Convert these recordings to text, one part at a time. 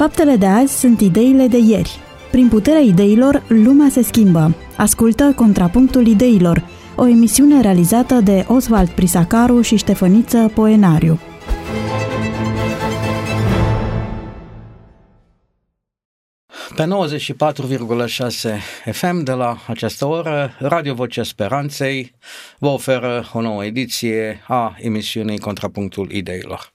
Faptele de azi sunt ideile de ieri. Prin puterea ideilor, lumea se schimbă. Ascultă Contrapunctul Ideilor, o emisiune realizată de Oswald Prisacaru și Ștefăniță Poenariu. Pe 94,6 FM de la această oră, Radio Vocea Speranței vă oferă o nouă ediție a emisiunii Contrapunctul Ideilor.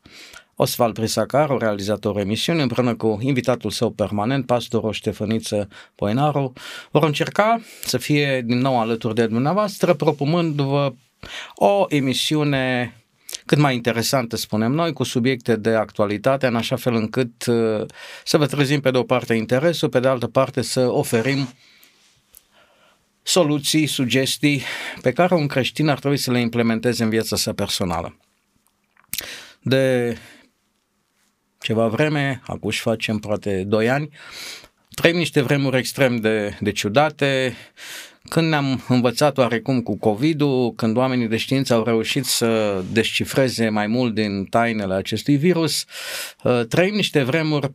Osval Prisacaru, realizator emisiunii, împreună cu invitatul său permanent, pastorul Ștefăniță Poenaru, vor încerca să fie din nou alături de dumneavoastră, propunându-vă o emisiune cât mai interesantă, spunem noi, cu subiecte de actualitate, în așa fel încât uh, să vă trezim pe de o parte interesul, pe de altă parte să oferim soluții, sugestii pe care un creștin ar trebui să le implementeze în viața sa personală. De ceva vreme, acum și facem poate 2 ani, trăim niște vremuri extrem de, de ciudate, când ne-am învățat oarecum cu COVID-ul, când oamenii de știință au reușit să descifreze mai mult din tainele acestui virus, uh, trăim niște vremuri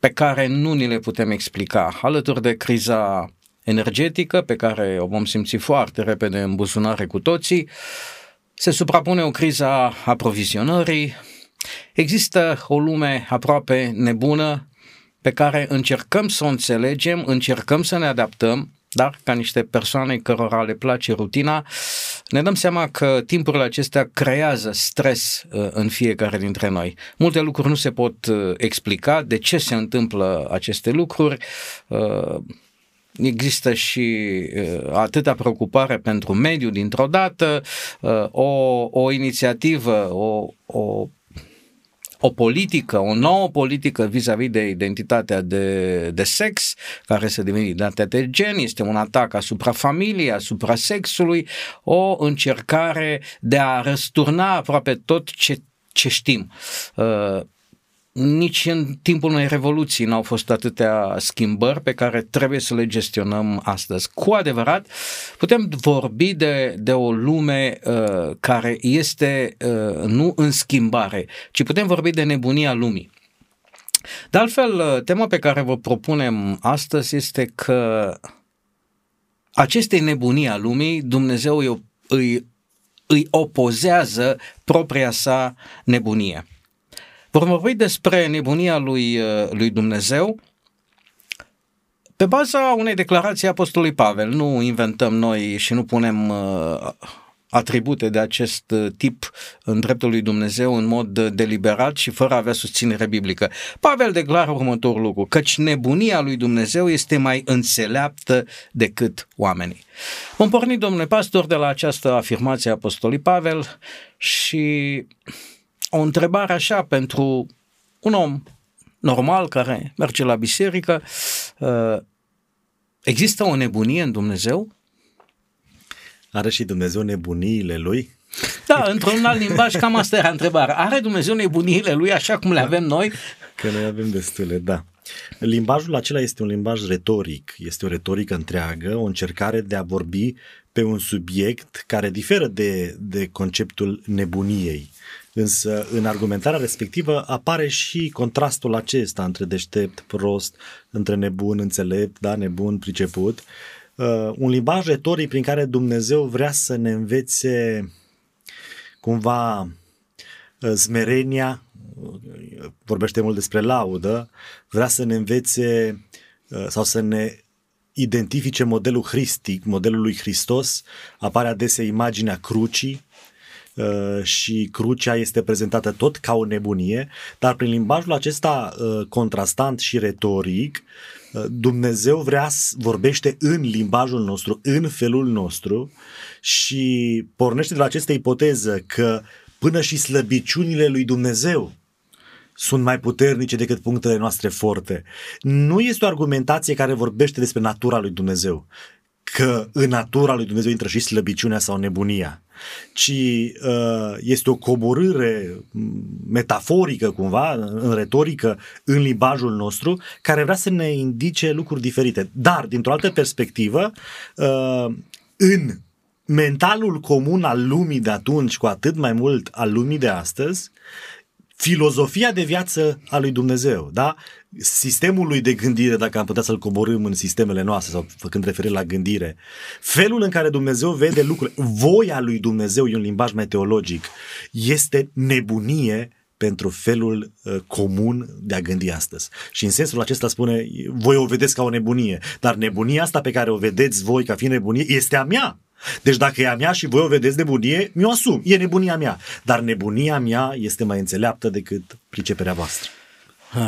pe care nu ni le putem explica. Alături de criza energetică, pe care o vom simți foarte repede în buzunare cu toții, se suprapune o criză a aprovizionării, există o lume aproape nebună pe care încercăm să o înțelegem, încercăm să ne adaptăm, dar ca niște persoane cărora le place rutina, ne dăm seama că timpurile acestea creează stres uh, în fiecare dintre noi. Multe lucruri nu se pot uh, explica de ce se întâmplă aceste lucruri. Uh, există și uh, atâta preocupare pentru mediul dintr-o dată, uh, o, o inițiativă, o, o o politică, o nouă politică vis-a-vis de identitatea de, de sex, care se devine identitatea de gen, este un atac asupra familiei, asupra sexului, o încercare de a răsturna aproape tot ce, ce știm. Uh, nici în timpul unei revoluții n-au fost atâtea schimbări pe care trebuie să le gestionăm astăzi. Cu adevărat, putem vorbi de, de o lume uh, care este uh, nu în schimbare, ci putem vorbi de nebunia lumii. De altfel, uh, tema pe care vă propunem astăzi este că acestei nebunii a lumii Dumnezeu îi, îi, îi opozează propria sa nebunie. Vom vorbi despre nebunia lui, uh, lui Dumnezeu pe baza unei declarații a Apostolului Pavel. Nu inventăm noi și nu punem uh, atribute de acest uh, tip în dreptul lui Dumnezeu în mod deliberat și fără a avea susținere biblică. Pavel declară următorul lucru, căci nebunia lui Dumnezeu este mai înțeleaptă decât oamenii. Vom porni, domnule pastor, de la această afirmație a Apostolului Pavel și o întrebare așa pentru un om normal care merge la biserică. Uh, există o nebunie în Dumnezeu? Are și Dumnezeu nebuniile lui? Da, într-un alt limbaj, cam asta era întrebarea. Are Dumnezeu nebuniile lui așa cum le da. avem noi? Că noi avem destule, da. Limbajul acela este un limbaj retoric, este o retorică întreagă, o încercare de a vorbi pe un subiect care diferă de, de conceptul nebuniei. Însă în argumentarea respectivă apare și contrastul acesta între deștept, prost, între nebun, înțelept, da, nebun, priceput. Uh, un limbaj retoric prin care Dumnezeu vrea să ne învețe cumva uh, smerenia, uh, vorbește mult despre laudă, vrea să ne învețe uh, sau să ne identifice modelul hristic, modelul lui Hristos, apare adesea imaginea crucii, Uh, și crucea este prezentată tot ca o nebunie, dar prin limbajul acesta uh, contrastant și retoric, uh, Dumnezeu vrea, vorbește în limbajul nostru, în felul nostru și pornește de la această ipoteză că până și slăbiciunile lui Dumnezeu sunt mai puternice decât punctele noastre forte. Nu este o argumentație care vorbește despre natura lui Dumnezeu, că în natura lui Dumnezeu intră și slăbiciunea sau nebunia ci uh, este o coborâre metaforică cumva, în retorică, în limbajul nostru, care vrea să ne indice lucruri diferite. Dar, dintr-o altă perspectivă, uh, în mentalul comun al lumii de atunci, cu atât mai mult al lumii de astăzi, filozofia de viață a lui Dumnezeu, da? Sistemul lui de gândire, dacă am putea să-l coborâm în sistemele noastre sau făcând referire la gândire, felul în care Dumnezeu vede lucrurile, voia lui Dumnezeu e un limbaj mai teologic, este nebunie pentru felul uh, comun de a gândi astăzi. Și în sensul acesta spune, voi o vedeți ca o nebunie, dar nebunia asta pe care o vedeți voi ca fiind nebunie este a mea. Deci dacă e a mea și voi o vedeți nebunie, mi-o asum. E nebunia mea. Dar nebunia mea este mai înțeleaptă decât priceperea voastră.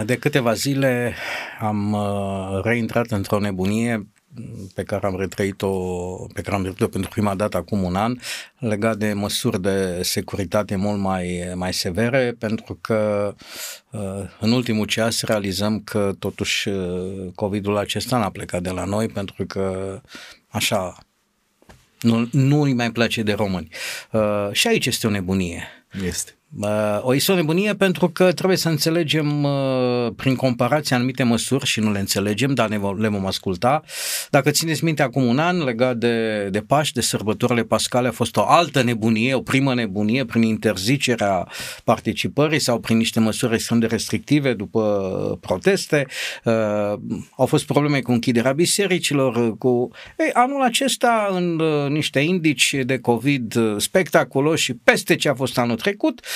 De câteva zile am uh, reintrat într-o nebunie pe care am retrăit-o, pe care am retrăit-o pentru prima dată acum un an, legat de măsuri de securitate mult mai, mai severe, pentru că uh, în ultimul ceas realizăm că totuși uh, COVID-ul acesta n-a plecat de la noi, pentru că așa nu, nu îi mai place de români. Uh, și aici este o nebunie. Este. O este o nebunie pentru că trebuie să înțelegem prin comparație anumite măsuri și nu le înțelegem, dar ne le vom asculta. Dacă țineți minte, acum un an, legat de, de Paști, de sărbătorile pascale, a fost o altă nebunie, o primă nebunie prin interzicerea participării sau prin niște măsuri extrem de restrictive după proteste. Au fost probleme cu închiderea bisericilor, cu... Ei, anul acesta, în niște indici de COVID spectaculoși și peste ce a fost anul trecut, Uh,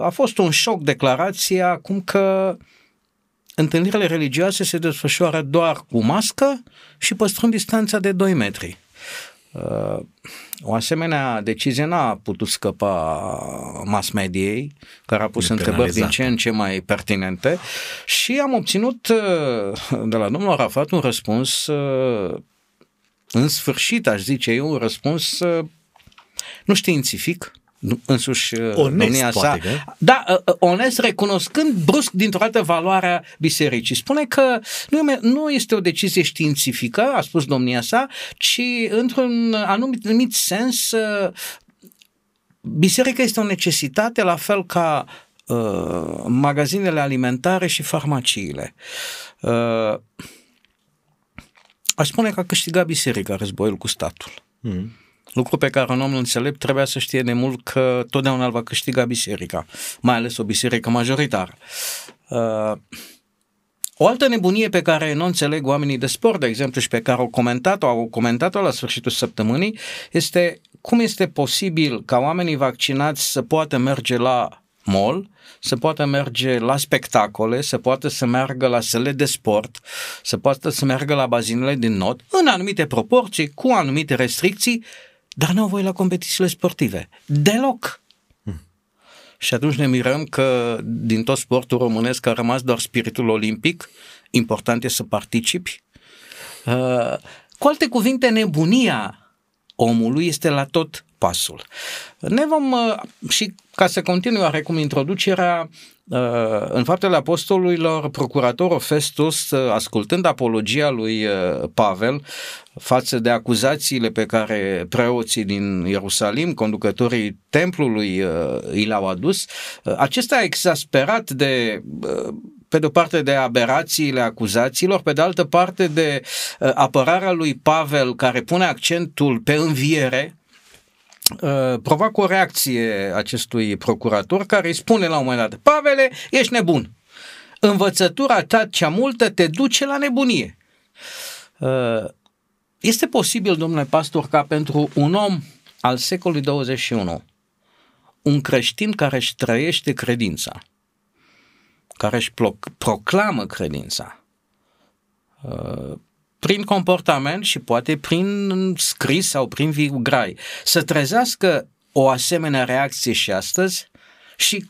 a fost un șoc declarația cum că întâlnirile religioase se desfășoară doar cu mască și păstrând distanța de 2 metri. Uh, o asemenea decizie n-a putut scăpa mass mediei, care a pus întrebări din ce în ce mai pertinente. Și am obținut uh, de la domnul Arafat un răspuns în sfârșit, aș zice eu, un răspuns nu științific, însuși uh, onest, domnia sa. Poate, că? Da, uh, uh, onest, recunoscând brusc dintr-o dată valoarea bisericii. Spune că nu, nu este o decizie științifică, a spus domnia sa, ci într-un anumit, anumit sens biserica este o necesitate la fel ca uh, magazinele alimentare și farmaciile. Uh, aș spune că a câștigat biserica războiul cu statul. Mm. Lucru pe care un om înțelept trebuia să știe de mult că totdeauna îl va câștiga biserica, mai ales o biserică majoritară. Uh, o altă nebunie pe care nu înțeleg oamenii de sport, de exemplu, și pe care au comentat-o, au comentat-o la sfârșitul săptămânii, este cum este posibil ca oamenii vaccinați să poată merge la mall, să poată merge la spectacole, să poată să meargă la săle de sport, să poată să meargă la bazinele din not, în anumite proporții, cu anumite restricții, dar nu au voie la competițiile sportive. Deloc. Hmm. Și atunci ne mirăm că din tot sportul românesc a rămas doar spiritul olimpic, important e să participi. Uh, cu alte cuvinte, nebunia omului este la tot pasul. Ne vom, uh, și ca să continui oarecum introducerea, uh, în faptele apostolurilor, procuratorul Festus, uh, ascultând apologia lui Pavel față de acuzațiile pe care preoții din Ierusalim, conducătorii templului, i le-au adus, acesta exasperat de pe de o parte de aberațiile acuzațiilor, pe de altă parte de apărarea lui Pavel care pune accentul pe înviere, Uh, provoacă o reacție acestui procurator care îi spune la un moment dat, Pavele, ești nebun. Învățătura ta cea multă te duce la nebunie. Uh, este posibil, domnule pastor, ca pentru un om al secolului 21, un creștin care își trăiește credința, care își proclamă credința, uh, prin comportament și poate prin scris sau prin vigrai, să trezească o asemenea reacție și astăzi și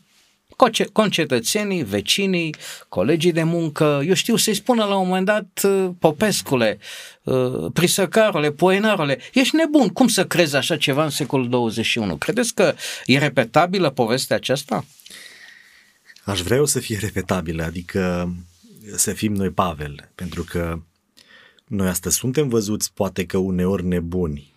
concetățenii, vecinii, colegii de muncă, eu știu să-i spună la un moment dat, uh, Popescule, uh, Prisăcarule, Poenarule, ești nebun, cum să crezi așa ceva în secolul 21? Credeți că e repetabilă povestea aceasta? Aș vrea să fie repetabilă, adică să fim noi Pavel, pentru că noi astăzi suntem văzuți poate că uneori nebuni,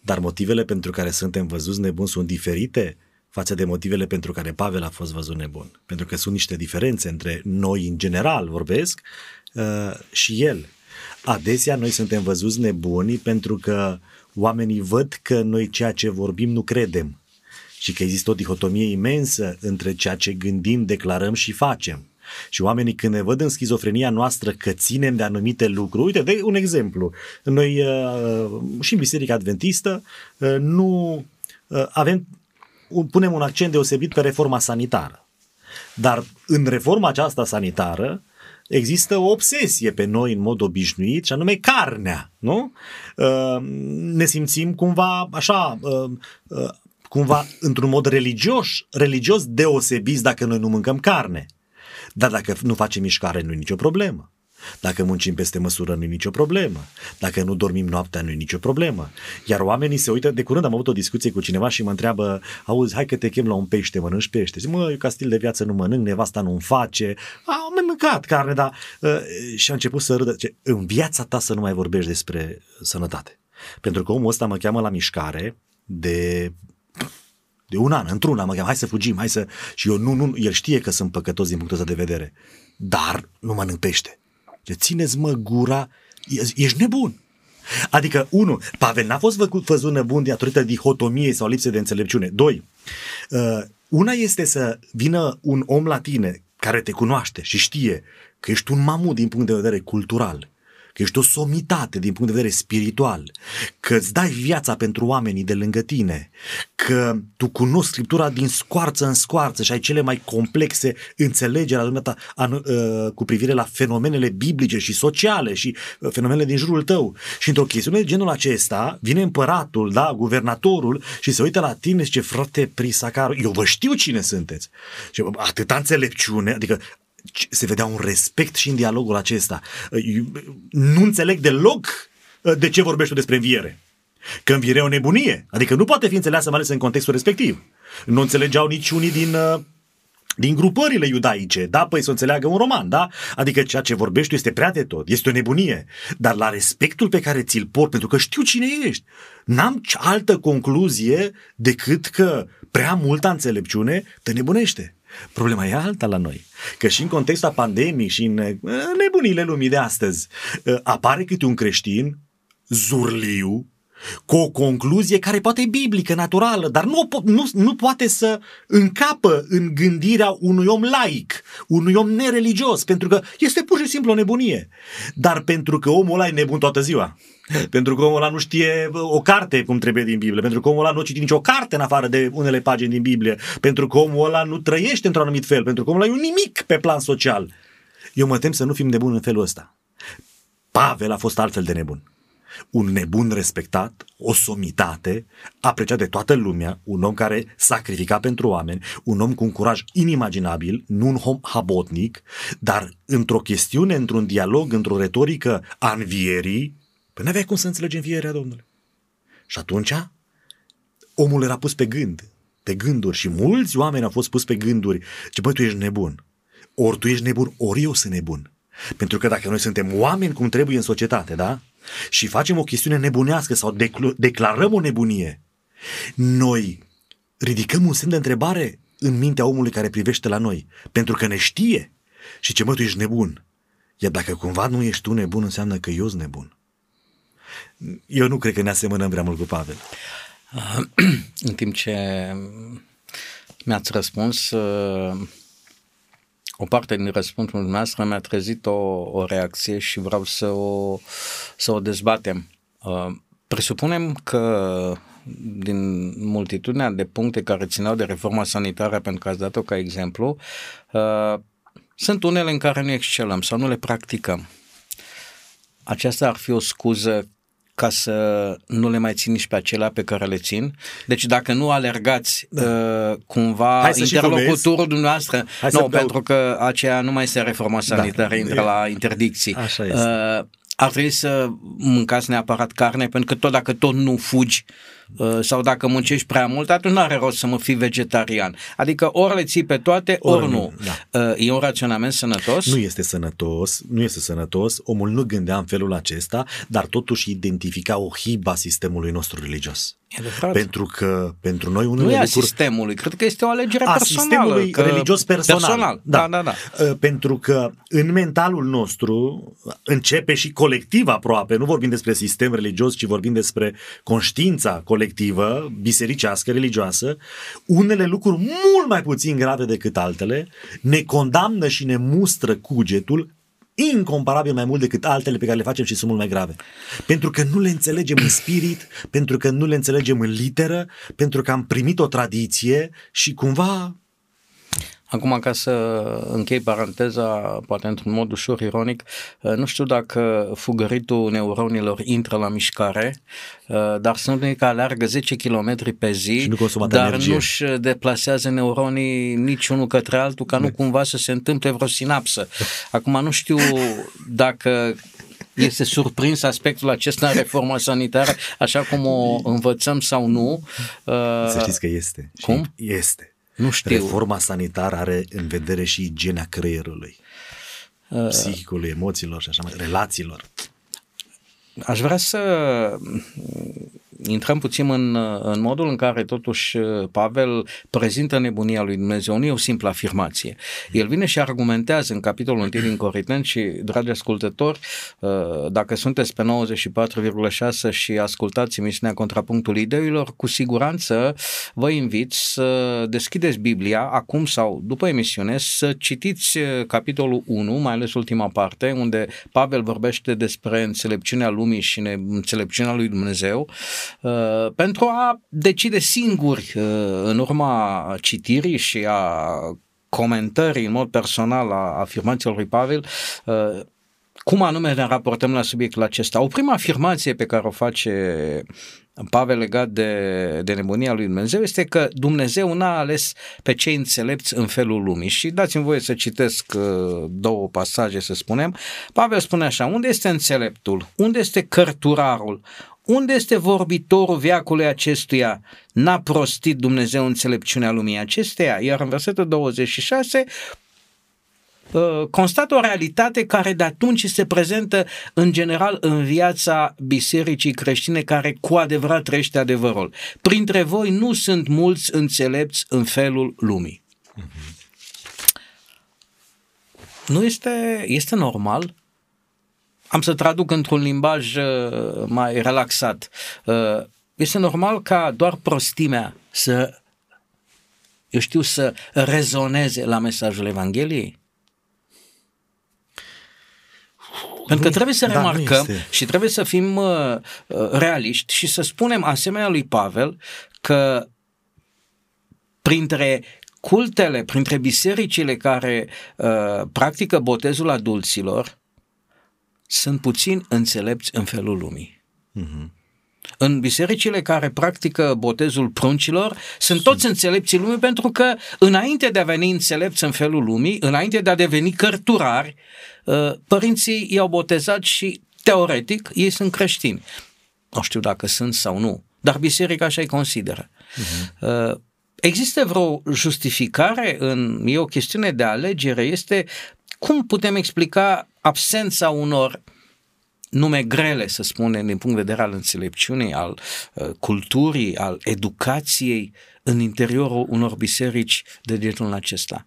dar motivele pentru care suntem văzuți nebuni sunt diferite față de motivele pentru care Pavel a fost văzut nebun. Pentru că sunt niște diferențe între noi în general, vorbesc, uh, și el. Adesea noi suntem văzuți nebuni pentru că oamenii văd că noi ceea ce vorbim nu credem și că există o dihotomie imensă între ceea ce gândim, declarăm și facem. Și oamenii când ne văd în schizofrenia noastră că ținem de anumite lucruri, uite, de un exemplu, noi uh, și în Biserica Adventistă uh, nu uh, avem, punem un accent deosebit pe reforma sanitară. Dar în reforma aceasta sanitară există o obsesie pe noi în mod obișnuit și anume carnea, nu? Ne simțim cumva așa cumva într-un mod religios, religios deosebiți dacă noi nu mâncăm carne. Dar dacă nu facem mișcare, nu e nicio problemă. Dacă muncim peste măsură, nu e nicio problemă. Dacă nu dormim noaptea, nu e nicio problemă. Iar oamenii se uită, de curând am avut o discuție cu cineva și mă întreabă, auzi, hai că te chem la un pește, mănânci pește. Zic, mă, eu ca stil de viață nu mănânc, nevasta nu-mi face. Am mai mâncat carne, dar... Uh, și a început să râdă. Ce, în viața ta să nu mai vorbești despre sănătate. Pentru că omul ăsta mă cheamă la mișcare de de un an, într-un an, mă cheamă, hai să fugim, hai să... Și eu nu, nu, el știe că sunt păcătos din punctul ăsta de vedere. Dar nu mănânc pește. Ce țineți mă gura, ești nebun. Adică, unu, Pavel n-a fost văzut nebun datorită dihotomiei sau lipsei de înțelepciune. Doi, uh, una este să vină un om la tine care te cunoaște și știe că ești un mamut din punct de vedere cultural, că ești o somitate din punct de vedere spiritual, că îți dai viața pentru oamenii de lângă tine, că tu cunoști Scriptura din scoarță în scoarță și ai cele mai complexe înțelegeri dumneata uh, cu privire la fenomenele biblice și sociale și uh, fenomenele din jurul tău. Și într-o chestiune de genul acesta vine împăratul, da, guvernatorul și se uită la tine și zice, frate Prisacaru, eu vă știu cine sunteți. Și atâta înțelepciune, adică se vedea un respect și în dialogul acesta. Nu înțeleg deloc uh, de ce vorbești tu despre înviere. Că învierea e o nebunie. Adică nu poate fi înțeleasă mai ales în contextul respectiv. Nu înțelegeau nici unii din, uh, din grupările iudaice. Da, păi să înțeleagă un roman, da? Adică ceea ce vorbești tu este prea de tot, este o nebunie. Dar la respectul pe care ți-l port, pentru că știu cine ești, n-am altă concluzie decât că prea multă înțelepciune te nebunește. Problema e alta la noi. Că și în contextul pandemiei și în nebunile lumii de astăzi ă, apare câte un creștin zurliu, cu o concluzie care poate e biblică, naturală, dar nu, nu, nu poate să încapă în gândirea unui om laic, unui om nereligios, pentru că este pur și simplu o nebunie. Dar pentru că omul ăla e nebun toată ziua, pentru că omul ăla nu știe o carte cum trebuie din Biblie, pentru că omul ăla nu citi nicio carte în afară de unele pagini din Biblie, pentru că omul ăla nu trăiește într-un anumit fel, pentru că omul ăla e un nimic pe plan social. Eu mă tem să nu fim nebuni în felul ăsta. Pavel a fost altfel de nebun un nebun respectat, o somitate, apreciat de toată lumea, un om care sacrifica pentru oameni, un om cu un curaj inimaginabil, nu un om habotnic, dar într-o chestiune, într-un dialog, într-o retorică a învierii, păi nu avea cum să înțelegi învierea, domnule. Și atunci, omul era pus pe gând, pe gânduri și mulți oameni au fost pus pe gânduri. Ce băi, tu ești nebun. Ori tu ești nebun, ori eu sunt nebun. Pentru că dacă noi suntem oameni cum trebuie în societate, da? și facem o chestiune nebunească sau declarăm o nebunie, noi ridicăm un semn de întrebare în mintea omului care privește la noi, pentru că ne știe și ce mă, tu ești nebun. Iar dacă cumva nu ești tu nebun, înseamnă că eu sunt nebun. Eu nu cred că ne asemănăm prea mult cu Pavel. În timp ce mi-ați răspuns, o parte din răspunsul dumneavoastră mi-a trezit o, o reacție și vreau să o, să o dezbatem. Uh, presupunem că din multitudinea de puncte care țineau de reforma sanitară, pentru că ați dat-o ca exemplu, uh, sunt unele în care nu excelăm sau nu le practicăm. Aceasta ar fi o scuză ca să nu le mai țin nici pe acelea pe care le țin. Deci dacă nu alergați da. uh, cumva interlocutorul dumneavoastră, Hai nu, pentru că aceea nu mai este reforma sanitară, da. intră la interdicții. Așa este. Uh, ar trebui să mâncați neapărat carne, pentru că tot dacă tot nu fugi uh, sau dacă muncești prea mult, atunci nu are rost să mă fii vegetarian. Adică ori le ții pe toate, ori, ori nu. Da. Uh, e un raționament sănătos? Nu este sănătos, nu este sănătos. Omul nu gândea în felul acesta, dar totuși identifica o hiba sistemului nostru religios. Pentru că pentru noi unele nu lucruri... Nu sistemului, cred că este o alegere a personală. sistemului că... religios personal. personal. Da. da, da, da. Uh, pentru că în mentalul nostru începe și colectiv aproape, nu vorbim despre sistem religios, ci vorbim despre conștiința colectivă, bisericească, religioasă, unele lucruri mult mai puțin grave decât altele, ne condamnă și ne mustră cugetul incomparabil mai mult decât altele pe care le facem și sunt mult mai grave. Pentru că nu le înțelegem în spirit, pentru că nu le înțelegem în literă, pentru că am primit o tradiție și cumva Acum, ca să închei paranteza, poate într-un mod ușor ironic, uh, nu știu dacă fugăritul neuronilor intră la mișcare, uh, dar sunt unii care alergă 10 km pe zi, nu dar energie. nu-și deplasează neuronii niciunul către altul, ca nu cumva să se întâmple vreo sinapsă. Acum, nu știu dacă este surprins aspectul acesta în reforma sanitară, așa cum o învățăm sau nu. Să știți că este. Cum? Și este. Nu știu. Reforma sanitară are în vedere și igiena creierului, uh, psihicului, emoțiilor și așa mai relațiilor. Aș vrea să intrăm puțin în, în modul în care totuși Pavel prezintă nebunia lui Dumnezeu. Nu e o simplă afirmație. El vine și argumentează în capitolul 1 din Corinteni și, dragi ascultători, dacă sunteți pe 94,6 și ascultați emisiunea Contrapunctul Ideilor, cu siguranță vă invit să deschideți Biblia acum sau după emisiune, să citiți capitolul 1, mai ales ultima parte, unde Pavel vorbește despre înțelepciunea lumii și înțelepciunea lui Dumnezeu Uh, pentru a decide singuri uh, în urma citirii și a comentării în mod personal a afirmațiilor lui Pavel uh, cum anume ne raportăm la subiectul acesta. O prima afirmație pe care o face Pavel legat de, de nebunia lui Dumnezeu este că Dumnezeu n-a ales pe cei înțelepți în felul lumii. Și dați-mi voie să citesc două pasaje, să spunem. Pavel spune așa, unde este înțeleptul? Unde este cărturarul? Unde este vorbitorul veacului acestuia? N-a prostit Dumnezeu înțelepciunea lumii acesteia? Iar în versetul 26 uh, constată o realitate care de atunci se prezentă în general în viața bisericii creștine care cu adevărat trăiește adevărul. Printre voi nu sunt mulți înțelepți în felul lumii. Uh-huh. Nu este, este normal am să traduc într-un limbaj uh, mai relaxat. Uh, este normal ca doar prostimea să, eu știu, să rezoneze la mesajul Evangheliei? Pentru că trebuie să da, remarcăm și trebuie să fim uh, realiști și să spunem, asemenea lui Pavel, că printre cultele, printre bisericile care uh, practică botezul adulților, sunt puțin înțelepți în felul lumii. Uh-huh. În bisericile care practică botezul pruncilor, sunt toți înțelepții lumii pentru că înainte de a veni înțelepți în felul lumii, înainte de a deveni cărturari, uh, părinții i-au botezat și teoretic ei sunt creștini. Nu știu dacă sunt sau nu, dar biserica așa îi consideră. Uh-huh. Există vreo justificare în, e o chestiune de alegere, este cum putem explica absența unor nume grele, să spunem, din punct de vedere al înțelepciunii, al uh, culturii, al educației în interiorul unor biserici de genul acesta?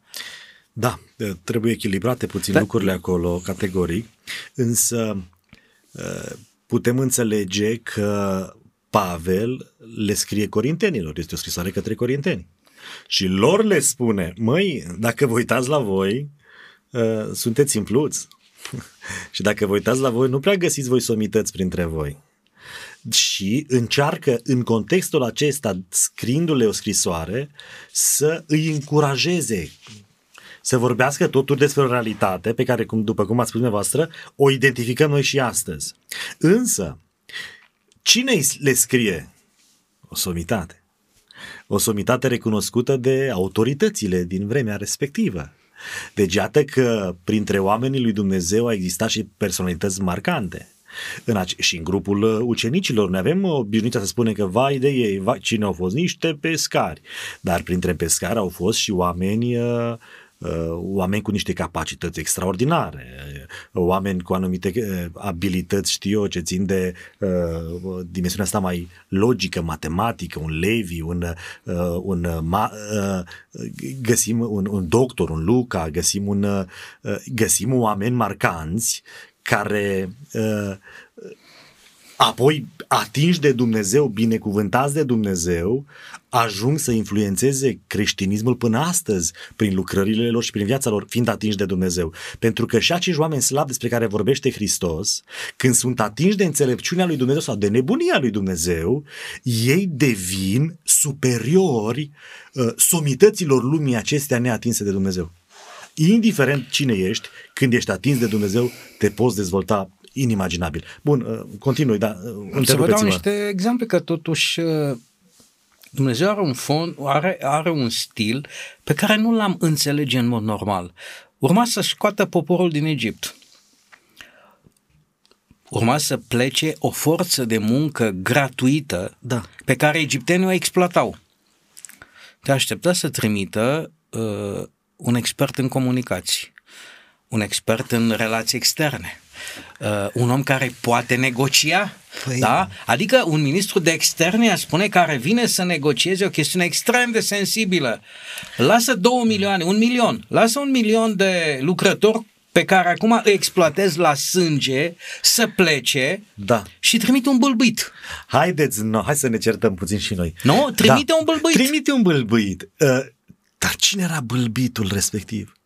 Da, trebuie echilibrate puțin da. lucrurile acolo, categoric, însă uh, putem înțelege că Pavel le scrie corintenilor, este o scrisoare către corinteni. Și lor le spune, măi, dacă vă uitați la voi, uh, sunteți impluți. și dacă vă uitați la voi, nu prea găsiți voi somități printre voi. Și încearcă în contextul acesta, scriindu-le o scrisoare, să îi încurajeze să vorbească totul despre o realitate pe care, cum, după cum ați spus dumneavoastră, o identificăm noi și astăzi. Însă, cine le scrie? O somitate. O somitate recunoscută de autoritățile din vremea respectivă. Deci iată că printre oamenii lui Dumnezeu a existat și personalități marcante. În ace- și în grupul uh, ucenicilor ne avem obișnuită să spunem că vai de ei, vai, cine au fost niște pescari, dar printre pescari au fost și oameni uh, Uh, oameni cu niște capacități extraordinare, uh, oameni cu anumite uh, abilități, știu eu, ce țin de uh, dimensiunea asta mai logică, matematică, un Levi, un, uh, un ma, uh, găsim un, un doctor, un Luca, găsim, un, uh, găsim oameni marcanți care uh, apoi atinși de Dumnezeu, binecuvântați de Dumnezeu, ajung să influențeze creștinismul până astăzi prin lucrările lor și prin viața lor, fiind atinși de Dumnezeu. Pentru că și acești oameni slabi despre care vorbește Hristos, când sunt atinși de înțelepciunea lui Dumnezeu sau de nebunia lui Dumnezeu, ei devin superiori uh, somităților lumii acestea neatinse de Dumnezeu. Indiferent cine ești, când ești atins de Dumnezeu, te poți dezvolta inimaginabil. Bun, uh, continui, da, uh, Să vă dau niște exemple că totuși uh, Dumnezeu are un fond, are, are un stil pe care nu l-am înțelege în mod normal. Urma să scoată poporul din Egipt. Urma să plece o forță de muncă gratuită da. pe care egiptenii o exploatau. Te aștepta să trimită uh, un expert în comunicații, un expert în relații externe, uh, un om care poate negocia, păi... da? Adică un ministru de externe aș spune care vine să negocieze o chestiune extrem de sensibilă. Lasă două milioane, un milion, lasă un milion de lucrători pe care acum îi exploatez la sânge să plece da. și trimite un bâlbuit. Haideți, no, hai să ne certăm puțin și noi. Nu? Trimite da. un bâlbuit. Trimite un bâlbuit. Uh, dar cine era bâlbitul respectiv?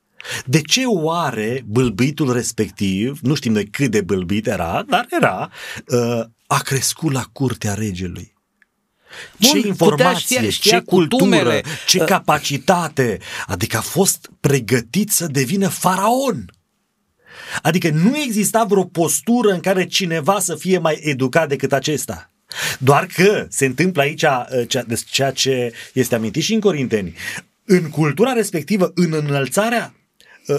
De ce oare bâlbitul respectiv, nu știm noi cât de bâlbit era, dar era, uh, a crescut la curtea regelui? Ce Bun, informație, știa, știa ce cultură, ce uh, capacitate, adică a fost pregătit să devină faraon. Adică nu exista vreo postură în care cineva să fie mai educat decât acesta. Doar că se întâmplă aici uh, ceea ce este amintit și în Corinteni. În cultura respectivă, în înălțarea uh,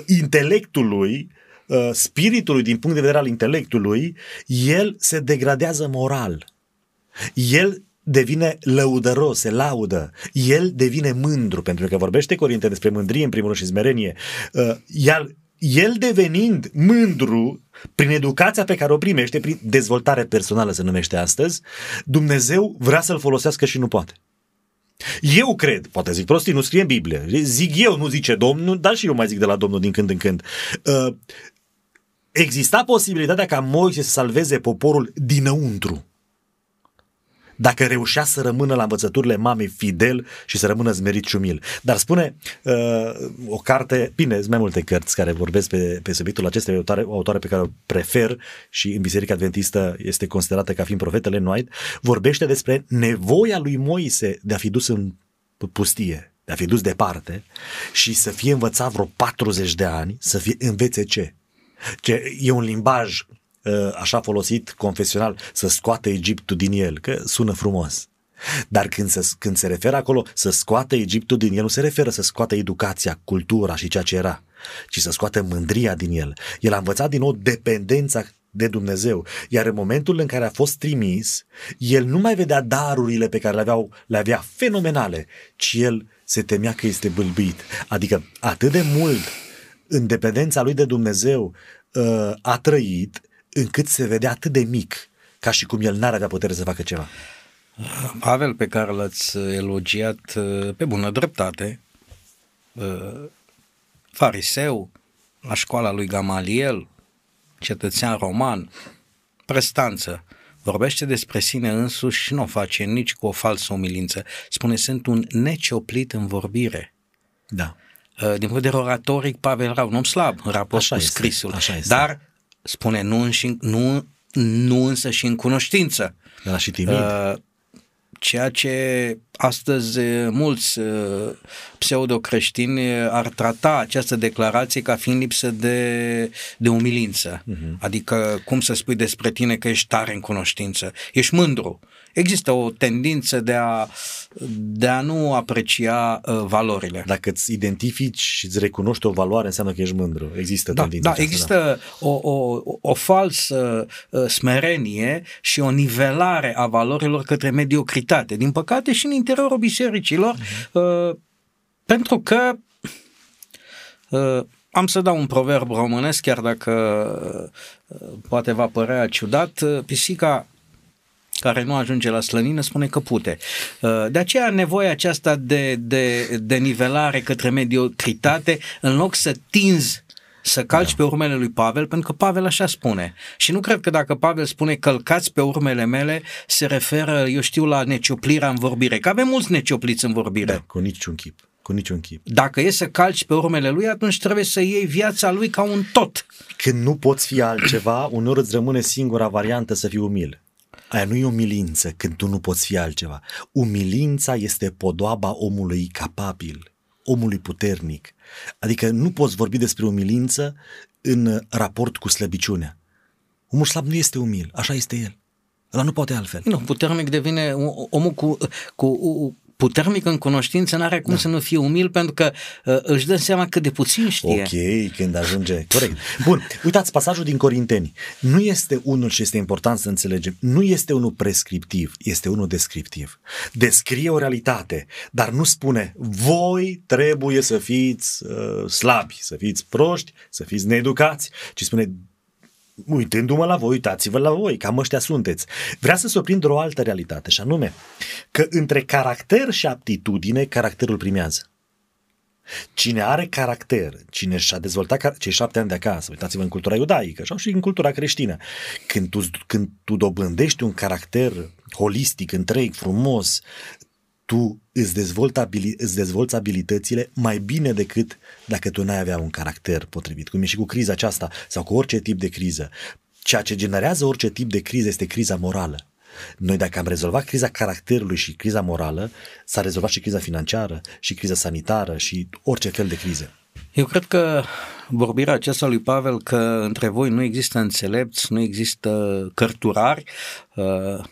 intelectului, uh, spiritului din punct de vedere al intelectului, el se degradează moral. El devine lăudăros, se laudă. El devine mândru, pentru că vorbește Corinteni despre mândrie în primul rând și smerenie. Uh, iar el devenind mândru prin educația pe care o primește, prin dezvoltare personală se numește astăzi, Dumnezeu vrea să-l folosească și nu poate. Eu cred, poate zic prostii, nu scrie în Biblie, zic eu, nu zice Domnul, dar și eu mai zic de la Domnul din când în când. Uh, exista posibilitatea ca Moise să salveze poporul dinăuntru dacă reușea să rămână la învățăturile mamei fidel și să rămână zmerit și umil. Dar spune uh, o carte, bine, sunt mai multe cărți care vorbesc pe, pe subiectul acesta, o autoare, o autoare pe care o prefer și în Biserica Adventistă este considerată ca fiind profetele White, vorbește despre nevoia lui Moise de a fi dus în pustie, de a fi dus departe și să fie învățat vreo 40 de ani, să fie învețe ce? Ce e un limbaj Uh, așa folosit confesional, să scoată Egiptul din el, că sună frumos. Dar când se, când se referă acolo să scoată Egiptul din el, nu se referă să scoată educația, cultura și ceea ce era, ci să scoată mândria din el. El a învățat din nou dependența de Dumnezeu. Iar în momentul în care a fost trimis, el nu mai vedea darurile pe care le, aveau, le avea fenomenale, ci el se temea că este bâlbit. Adică atât de mult în dependența lui de Dumnezeu uh, a trăit, încât se vedea atât de mic, ca și cum el n-ar avea putere să facă ceva. Pavel, pe care l-ați elogiat uh, pe bună dreptate, uh, fariseu, la școala lui Gamaliel, cetățean roman, prestanță, vorbește despre sine însuși și nu o face nici cu o falsă umilință. Spune, sunt un necioplit în vorbire. Da. Uh, din punct de vedere oratoric, Pavel era un om slab în raport așa cu este, scrisul. Așa este. Dar spune nu, în, nu, nu însă și în cunoștință. Era și timid. Uh, ceea ce astăzi uh, mulți uh, pseudo-creștini ar trata această declarație ca fiind lipsă de, de umilință. Uh-huh. Adică cum să spui despre tine că ești tare în cunoștință, ești mândru. Există o tendință de a, de a nu aprecia uh, valorile. Dacă îți identifici și îți recunoști o valoare, înseamnă că ești mândru. Există da, tendința Da, aceasta, există da. O, o, o falsă uh, smerenie și o nivelare a valorilor către mediocritate. Din păcate și în interiorul bisericilor, uh-huh. uh, pentru că uh, am să dau un proverb românesc, chiar dacă uh, poate va părea ciudat, uh, pisica care nu ajunge la slănină spune că pute. Uh, de aceea nevoia aceasta de, de, de nivelare către mediocritate, în loc să tinzi să calci da. pe urmele lui Pavel, pentru că Pavel așa spune. Și nu cred că dacă Pavel spune călcați pe urmele mele, se referă, eu știu, la necioplirea în vorbire. Că avem mulți neciopliți în vorbire. Da, cu niciun chip. Cu niciun chip. Dacă e să calci pe urmele lui, atunci trebuie să iei viața lui ca un tot. Când nu poți fi altceva, uneori îți rămâne singura variantă să fii umil. Aia nu e umilință când tu nu poți fi altceva. Umilința este podoaba omului capabil, omului puternic. Adică nu poți vorbi despre umilință în raport cu slăbiciunea. Omul slab nu este umil, așa este el. Ăla nu poate altfel. Nu, puternic devine omul cu, cu puternic în cunoștință, n-are cum da. să nu fie umil pentru că uh, își dă seama cât de puțin știe. Ok, când ajunge. Corect. Bun, uitați, pasajul din Corinteni nu este unul și este important să înțelegem, nu este unul prescriptiv, este unul descriptiv. Descrie o realitate, dar nu spune voi trebuie să fiți uh, slabi, să fiți proști, să fiți needucați, ci spune uitându-mă la voi, uitați-vă la voi, cam ăștia sunteți. Vrea să surprindă o altă realitate, și anume că între caracter și aptitudine, caracterul primează. Cine are caracter, cine și-a dezvoltat cei șapte ani de acasă, uitați-vă în cultura iudaică sau și în cultura creștină, când tu, când tu dobândești un caracter holistic, întreg, frumos, tu îți dezvolți, abili- îți dezvolți abilitățile mai bine decât dacă tu n-ai avea un caracter potrivit. Cum e și cu criza aceasta sau cu orice tip de criză. Ceea ce generează orice tip de criză este criza morală. Noi dacă am rezolvat criza caracterului și criza morală, s-a rezolvat și criza financiară, și criza sanitară, și orice fel de crize. Eu cred că vorbirea aceasta lui Pavel că între voi nu există înțelepți, nu există cărturari, uh,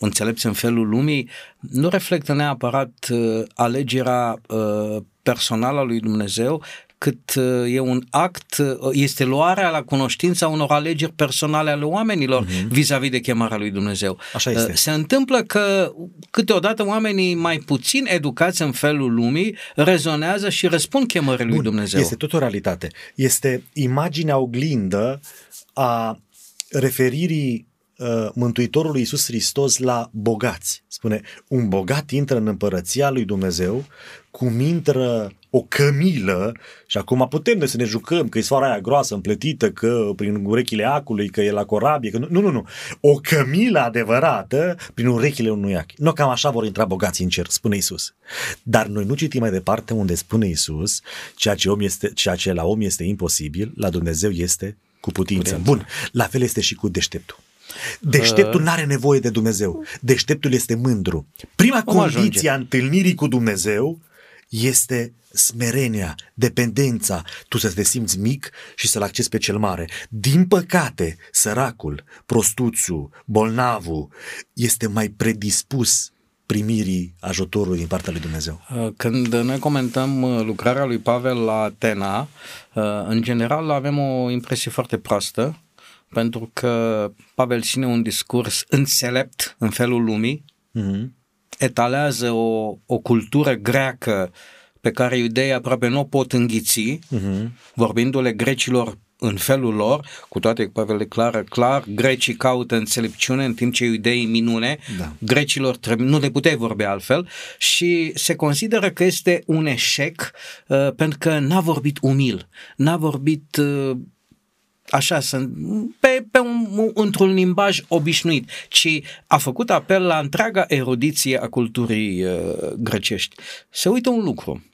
înțelepți în felul lumii, nu reflectă neapărat uh, alegerea uh, personală a lui Dumnezeu, cât uh, e un act, uh, este luarea la cunoștința unor alegeri personale ale oamenilor uh-huh. vis-a-vis de chemarea lui Dumnezeu. Așa este. Uh, se întâmplă că câteodată oamenii mai puțin educați în felul lumii rezonează și răspund chemării lui Dumnezeu. Este tot o realitate. Este imaginea oglindă a referirii uh, Mântuitorului Iisus Hristos la bogați. Spune, un bogat intră în împărăția lui Dumnezeu cum intră o cămilă și acum putem de să ne jucăm că e soara aia groasă împletită, că prin urechile acului, că e la corabie, că nu, nu, nu, nu. O cămilă adevărată prin urechile unui ac. Nu cam așa vor intra bogații în cer, spune Isus. Dar noi nu citim mai departe unde spune Isus, ceea ce, om este, ceea ce la om este imposibil, la Dumnezeu este cu putință. putință. Bun, la fel este și cu deșteptul. Deșteptul nu are nevoie de Dumnezeu. Deșteptul este mândru. Prima condiție a întâlnirii cu Dumnezeu este smerenia, dependența, tu să te simți mic și să-l accesi pe cel mare. Din păcate, săracul, prostuțul, bolnavul este mai predispus primirii ajutorului din partea lui Dumnezeu. Uh, când noi comentăm uh, lucrarea lui Pavel la Atena, uh, în general avem o impresie foarte proastă, pentru că Pavel ține un discurs înțelept în felul lumii, mm-hmm. etalează o, o cultură greacă pe care iudeii aproape nu o pot înghiți, uh-huh. vorbindu-le grecilor în felul lor, cu toate că Pavel declară clar, grecii caută înțelepciune în timp ce iudeii minune, da. grecilor trebuie, nu le puteai vorbi altfel și se consideră că este un eșec uh, pentru că n-a vorbit umil, n-a vorbit uh, așa, sunt pe, pe un, într-un limbaj obișnuit, ci a făcut apel la întreaga erudiție a culturii uh, grecești. Se uită un lucru,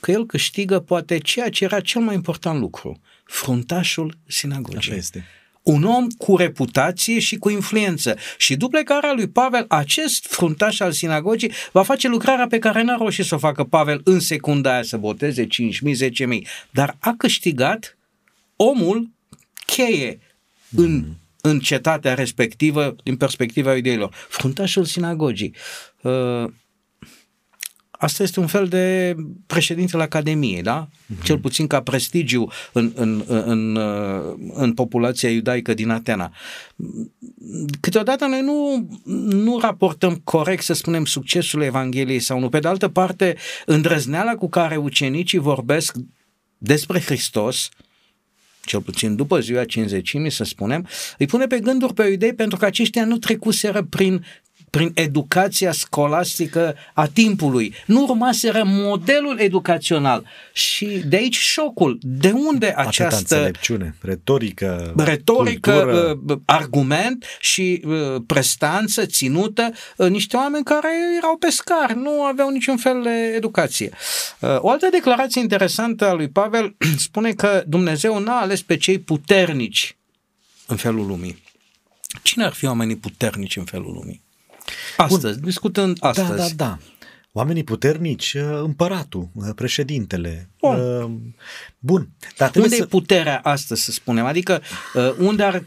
că el câștigă poate ceea ce era cel mai important lucru, fruntașul sinagogii. Așa este. Un om cu reputație și cu influență. Și după plecarea lui Pavel, acest fruntaș al sinagogii va face lucrarea pe care n-a reușit să o facă Pavel în secunda aia, să boteze 5.000, 10.000. Dar a câștigat omul cheie în, mm. în cetatea respectivă din perspectiva iudeilor. Fruntașul sinagogii. Uh, asta este un fel de președintele Academiei, da? Mm-hmm. Cel puțin ca prestigiu în, în, în, în populația iudaică din Atena. Câteodată noi nu, nu raportăm corect, să spunem, succesul Evangheliei sau nu. Pe de altă parte, îndrăzneala cu care ucenicii vorbesc despre Hristos, cel puțin după ziua cinzecimii, să spunem, îi pune pe gânduri pe iudei pentru că aceștia nu trecuseră prin prin educația scolastică a timpului. Nu urmaseră modelul educațional. Și de aici șocul. De unde Atâta această înțelepciune, retorică, retorică, cultură. uh, argument și uh, prestanță ținută uh, niște oameni care erau pescari, nu aveau niciun fel de educație. Uh, O altă declarație interesantă a lui Pavel spune că Dumnezeu n-a ales pe cei puternici în felul lumii. Cine ar fi oamenii puternici în felul lumii? Astăzi, Bun. discutând astăzi. Da, da, da. Oamenii puternici, uh, împăratul, uh, președintele. Bun. uh, Bun. Dar trebuie Unde să... e puterea astăzi, să spunem? Adică uh, unde ar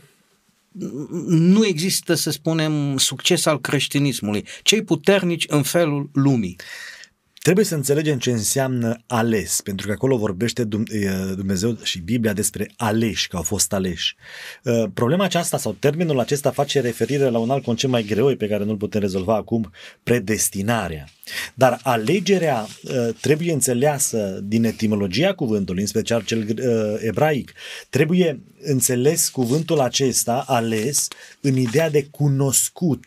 nu există, să spunem, succes al creștinismului. Cei puternici în felul lumii. Trebuie să înțelegem ce înseamnă ales, pentru că acolo vorbește Dum- e, Dumnezeu și Biblia despre aleși, că au fost aleși. Uh, Problema aceasta sau termenul acesta face referire la un alt concept mai greu pe care nu-l putem rezolva acum, predestinarea. Dar alegerea uh, trebuie înțeleasă din etimologia cuvântului, în special cel uh, ebraic. Trebuie înțeles cuvântul acesta, ales, în ideea de cunoscut.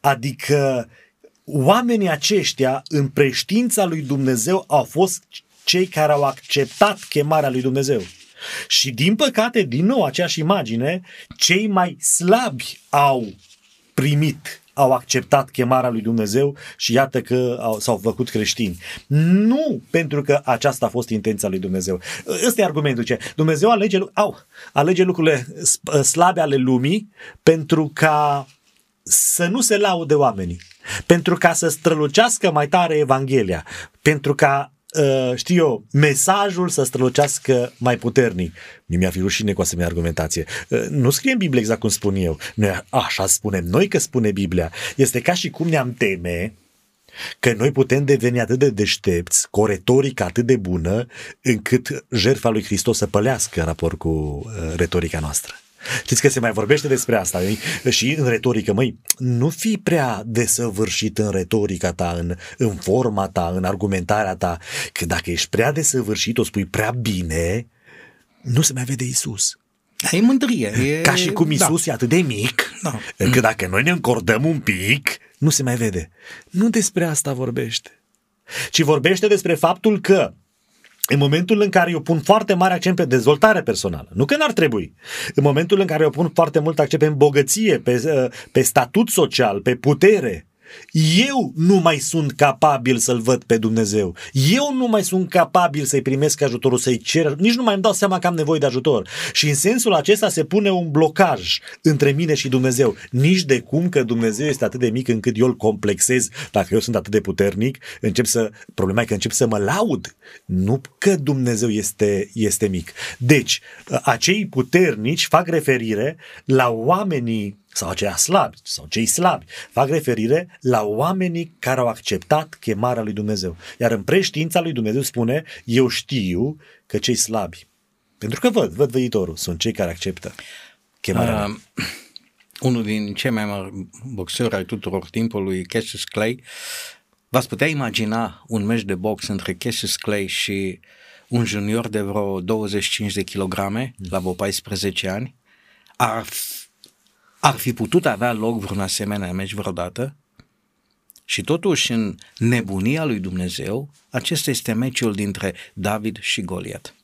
Adică oamenii aceștia în preștiința lui Dumnezeu au fost cei care au acceptat chemarea lui Dumnezeu. Și din păcate, din nou aceeași imagine, cei mai slabi au primit, au acceptat chemarea lui Dumnezeu și iată că au, s-au făcut creștini. Nu pentru că aceasta a fost intenția lui Dumnezeu. Ăsta e argumentul ce Dumnezeu alege, au, alege lucrurile sp- slabe ale lumii pentru ca să nu se laude oamenii, pentru ca să strălucească mai tare Evanghelia, pentru ca uh, știu eu, mesajul să strălucească mai puternic. Mie mi-a fi rușine cu asemenea argumentație. Uh, Nu scrie în Biblie exact cum spun eu. Noi așa spunem noi că spune Biblia. Este ca și cum ne-am teme că noi putem deveni atât de deștepți, cu o retorică atât de bună, încât jertfa lui Hristos să pălească în raport cu uh, retorica noastră. Știți că se mai vorbește despre asta ei? și în retorică, măi, nu fi prea desăvârșit în retorica ta, în, în forma ta, în argumentarea ta, că dacă ești prea desăvârșit, o spui prea bine, nu se mai vede Isus. E mândrie. E... Ca și cum Isus da. e atât de mic, Da. încât dacă noi ne încordăm un pic, nu se mai vede. Nu despre asta vorbește, ci vorbește despre faptul că în momentul în care eu pun foarte mare accent pe dezvoltare personală, nu că n-ar trebui, în momentul în care eu pun foarte mult accent pe îmbogăție, pe, uh, pe statut social, pe putere, eu nu mai sunt capabil să-L văd pe Dumnezeu. Eu nu mai sunt capabil să-i primesc ajutorul, să-i cer, nici nu mai îmi dau seama că am nevoie de ajutor. Și în sensul acesta se pune un blocaj între mine și Dumnezeu. Nici de cum că Dumnezeu este atât de mic încât eu îl complexez. Dacă eu sunt atât de puternic, încep să, problema e că încep să mă laud. Nu că Dumnezeu este, este mic. Deci, acei puternici fac referire la oamenii sau aceia slabi, sau cei slabi, fac referire la oamenii care au acceptat chemarea lui Dumnezeu. Iar în preștiința lui Dumnezeu spune, eu știu că cei slabi, pentru că văd, văd viitorul, sunt cei care acceptă chemarea mea. Uh, unul din cei mai mari boxeri ai tuturor timpului, Cassius Clay, v-ați putea imagina un meci de box între Cassius Clay și un junior de vreo 25 de kilograme, la vreo 14 ani? Ar, f- ar fi putut avea loc vreun asemenea meci vreodată? Și totuși, în nebunia lui Dumnezeu, acesta este meciul dintre David și Goliat.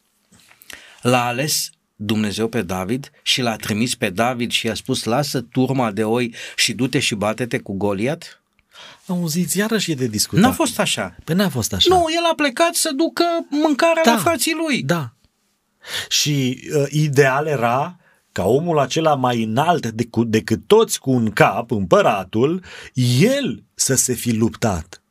L-a ales Dumnezeu pe David și l-a trimis pe David și i-a spus lasă turma de oi și du-te și bate-te cu Goliat? Auziți, iarăși e de discutat. N-a fost așa. Păi n-a fost așa. Nu, el a plecat să ducă mâncarea Da. la frații lui. Da. Și uh, ideal era ca omul acela mai înalt decât, decât toți cu un cap, împăratul, el să se fi luptat.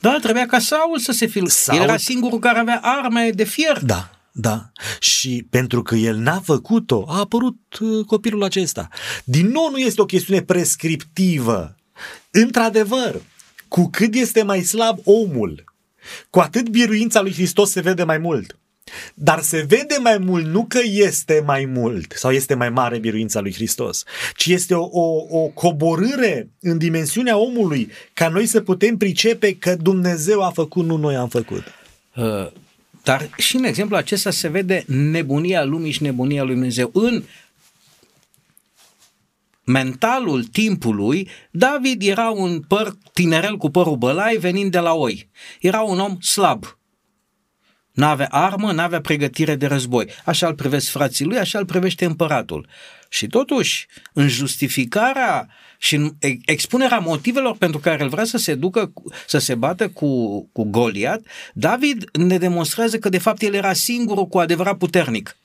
Da, trebuia ca Saul să se filme. Saul- El era singurul care avea arme de fier. Da, da. Și pentru că el n-a făcut-o, a apărut uh, copilul acesta. Din nou nu este o chestiune prescriptivă. Într-adevăr, cu cât este mai slab omul, cu atât biruința lui Hristos se vede mai mult. Dar se vede mai mult nu că este mai mult sau este mai mare biruința lui Hristos, ci este o, o, o coborâre în dimensiunea omului ca noi să putem pricepe că Dumnezeu a făcut, nu noi am făcut. Uh, Dar și în exemplul acesta se vede nebunia lumii și nebunia lui Dumnezeu. În mentalul timpului, David era un păr tinerel cu părul bălai venind de la oi. Era un om slab. N-avea armă, n-avea pregătire de război. Așa îl privesc frații lui, așa îl privește împăratul. Și totuși, în justificarea și în expunerea motivelor pentru care el vrea să se ducă, să se bată cu, cu Goliat, David ne demonstrează că de fapt el era singurul cu adevărat puternic.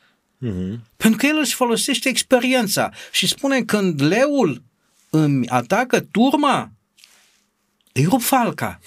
Mm-hmm. Pentru că el își folosește experiența și spune când leul îmi atacă turma, îi rup falca.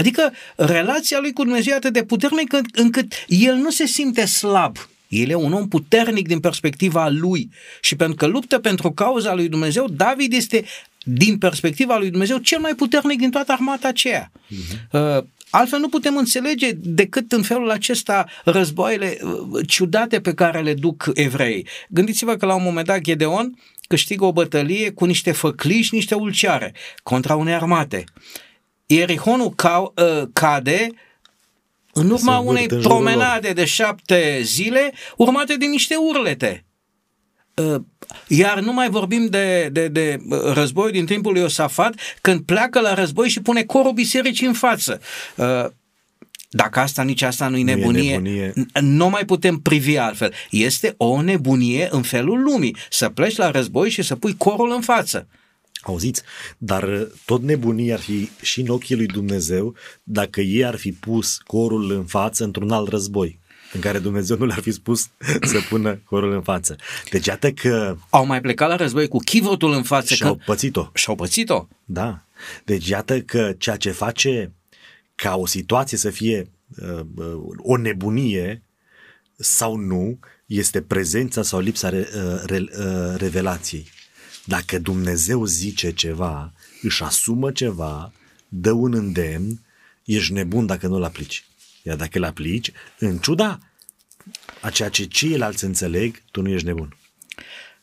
Adică relația lui cu Dumnezeu e atât de puternică încât el nu se simte slab. El e un om puternic din perspectiva lui și pentru că luptă pentru cauza lui Dumnezeu, David este din perspectiva lui Dumnezeu cel mai puternic din toată armata aceea. Uh-huh. Altfel nu putem înțelege decât în felul acesta războaiele uh, ciudate pe care le duc evrei. Gândiți-vă că la un moment dat Gedeon câștigă o bătălie cu niște făcliși, niște ulceare contra unei armate. Ierihonul ca, uh, cade în urma unei promenade de șapte zile urmate de niște urlete. Uh, iar nu mai vorbim de, de, de uh, război din timpul lui Iosafat, când pleacă la război și pune corul bisericii în față. Uh, dacă asta, nici asta nu-i nebunie, nu, nebunie. nu mai putem privi altfel. Este o nebunie în felul lumii. Să pleci la război și să pui corul în față. Auziți? Dar tot nebunia ar fi și în ochii lui Dumnezeu dacă ei ar fi pus corul în față într-un alt război în care Dumnezeu nu le-ar fi spus să pună corul în față. Deci iată că... Au mai plecat la război cu chivotul în față. Și-au că... pățit-o. Și-au pățit-o. Da. Deci iată că ceea ce face ca o situație să fie uh, uh o nebunie sau nu, este prezența sau lipsa re, uh, re, uh, revelației. Dacă Dumnezeu zice ceva, își asumă ceva, dă un îndemn, ești nebun dacă nu-l aplici. Iar dacă îl aplici, în ciuda a ceea ce ceilalți înțeleg, tu nu ești nebun.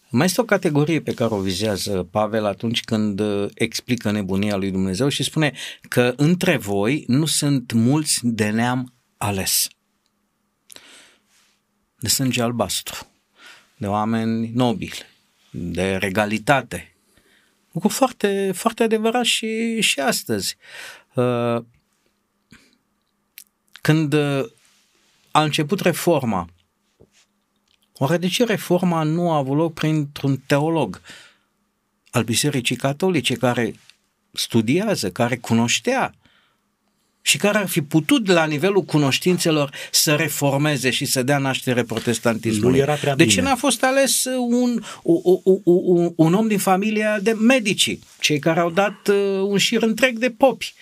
Mai este o categorie pe care o vizează Pavel atunci când uh, explică nebunia lui Dumnezeu și spune că între voi nu sunt mulți de neam ales, de sânge albastru, de oameni nobili, de regalitate. Lucru foarte, foarte adevărat și, și astăzi. Uh, când uh, a început reforma, oare de ce reforma nu a avut loc printr-un teolog al Bisericii Catolice care studiază, care cunoștea și care ar fi putut la nivelul cunoștințelor să reformeze și să dea naștere protestantismului. era prea de bine. ce n-a fost ales un, un, un, un, un om din familia de medici, cei care au dat uh, un șir întreg de popi?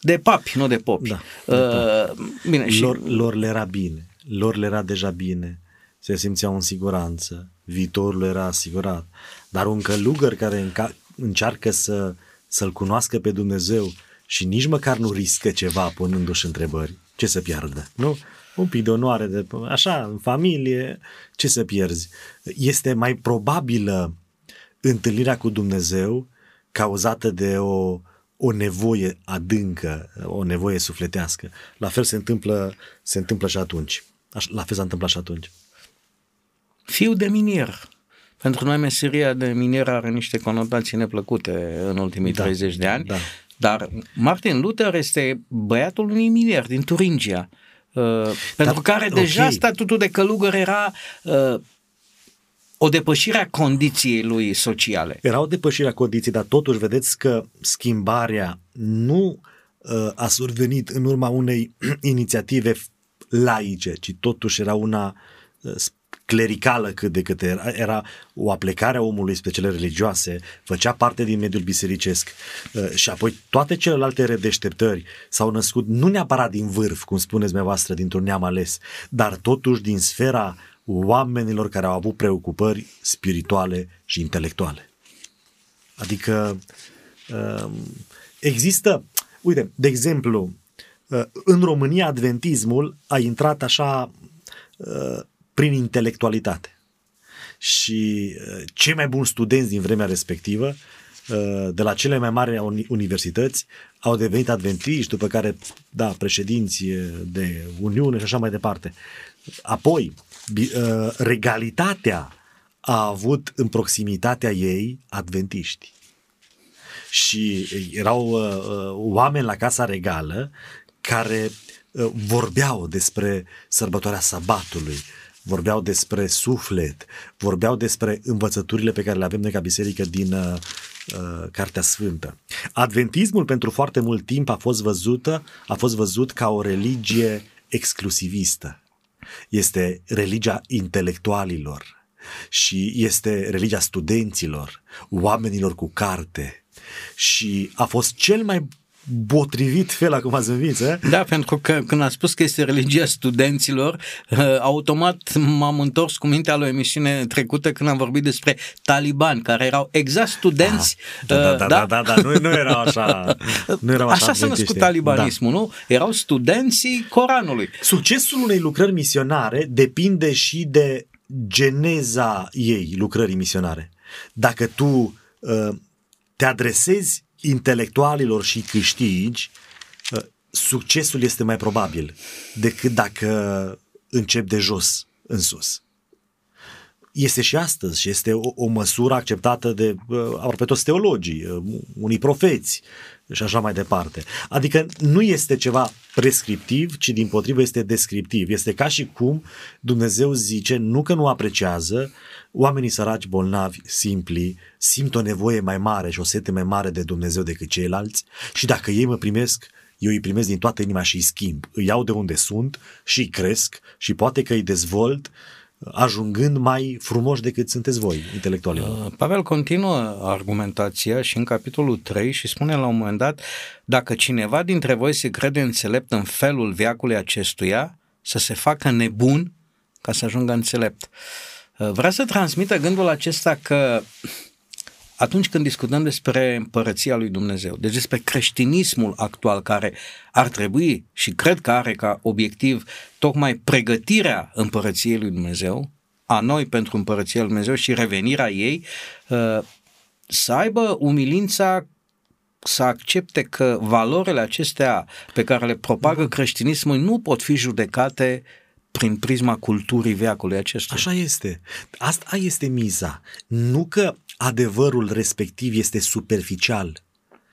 De papi, nu de popi. Da, de uh, bine, și... lor, lor le era bine, lor le era deja bine, se simțeau în siguranță, viitorul era asigurat. Dar un călugăr care înca- încearcă să, să-L cunoască pe Dumnezeu și nici măcar nu riscă ceva punându-și întrebări, ce să piardă, nu? Un pic de onoare, de, așa, în familie, ce să pierzi? Este mai probabilă întâlnirea cu Dumnezeu cauzată de o o nevoie adâncă, o nevoie sufletească. La fel se întâmplă, se întâmplă și atunci. La fel s-a întâmplat și atunci. Fiu de minier. Pentru noi meseria de minier are niște conotații neplăcute în ultimii da, 30 de ani, da. Dar Martin Luther este băiatul unui minier din Turingia, uh, pentru dar, care deja okay. statutul de călugăr era uh, o depășire a condiției lui sociale. Era o depășire a condiției, dar totuși vedeți că schimbarea nu uh, a survenit în urma unei inițiative laice, ci totuși era una uh, clericală cât de cât era, era o aplecare a omului spre cele religioase, făcea parte din mediul bisericesc uh, și apoi toate celelalte redeșteptări s-au născut nu neapărat din vârf, cum spuneți dumneavoastră, dintr-un neam ales, dar totuși din sfera oamenilor care au avut preocupări spirituale și intelectuale. Adică um, există, uite, de exemplu, uh, în România adventismul a intrat așa uh, prin intelectualitate. Și uh, cei mai buni studenți din vremea respectivă de la cele mai mari universități au devenit adventiști, după care, da, președinți de Uniune și așa mai departe. Apoi, Uh, regalitatea a avut în proximitatea ei adventiști. Și erau uh, uh, oameni la Casa Regală care uh, vorbeau despre sărbătoarea sabatului, vorbeau despre suflet, vorbeau despre învățăturile pe care le avem noi ca biserică din uh, uh, Cartea Sfântă. Adventismul pentru foarte mult timp a fost văzută, a fost văzut ca o religie exclusivistă. Este religia intelectualilor și este religia studenților, oamenilor cu carte și a fost cel mai potrivit fel acum ați învins, Da, pentru că când a spus că este religia studenților, uh, automat m-am întors cu mintea la o emisiune trecută când am vorbit despre talibani, care erau exact studenți. Ah, da, da, uh, da, da, da, da, nu, nu erau așa. Nu erau așa așa s-a născut talibanismul, da. nu? Erau studenții Coranului. Succesul unei lucrări misionare depinde și de geneza ei, lucrării misionare. Dacă tu uh, te adresezi intelectualilor și câștigi, uh, succesul este mai probabil decât dacă începi de jos în sus. Este și astăzi și este o, o măsură acceptată de uh, aproape toți teologii, uh, unii profeți și așa mai departe. Adică nu este ceva prescriptiv, ci din potrivă este descriptiv. Este ca și cum Dumnezeu zice, nu că nu apreciază, oamenii săraci, bolnavi, simpli, simt o nevoie mai mare și o sete mai mare de Dumnezeu decât ceilalți și dacă ei mă primesc, eu îi primesc din toată inima și îi schimb. Îi iau de unde sunt și îi cresc și poate că îi dezvolt ajungând mai frumoși decât sunteți voi, intelectualilor. Uh, Pavel continuă argumentația și în capitolul 3 și spune la un moment dat, dacă cineva dintre voi se crede înțelept în felul viacului acestuia, să se facă nebun ca să ajungă înțelept. Uh, vrea să transmită gândul acesta că atunci când discutăm despre împărăția lui Dumnezeu, deci despre creștinismul actual care ar trebui și cred că are ca obiectiv tocmai pregătirea împărăției lui Dumnezeu, a noi pentru împărăția lui Dumnezeu și revenirea ei, uh, să aibă umilința să accepte că valorile acestea pe care le propagă creștinismul nu pot fi judecate prin prisma culturii veacului acestuia. Așa este. Asta este miza. Nu că adevărul respectiv este superficial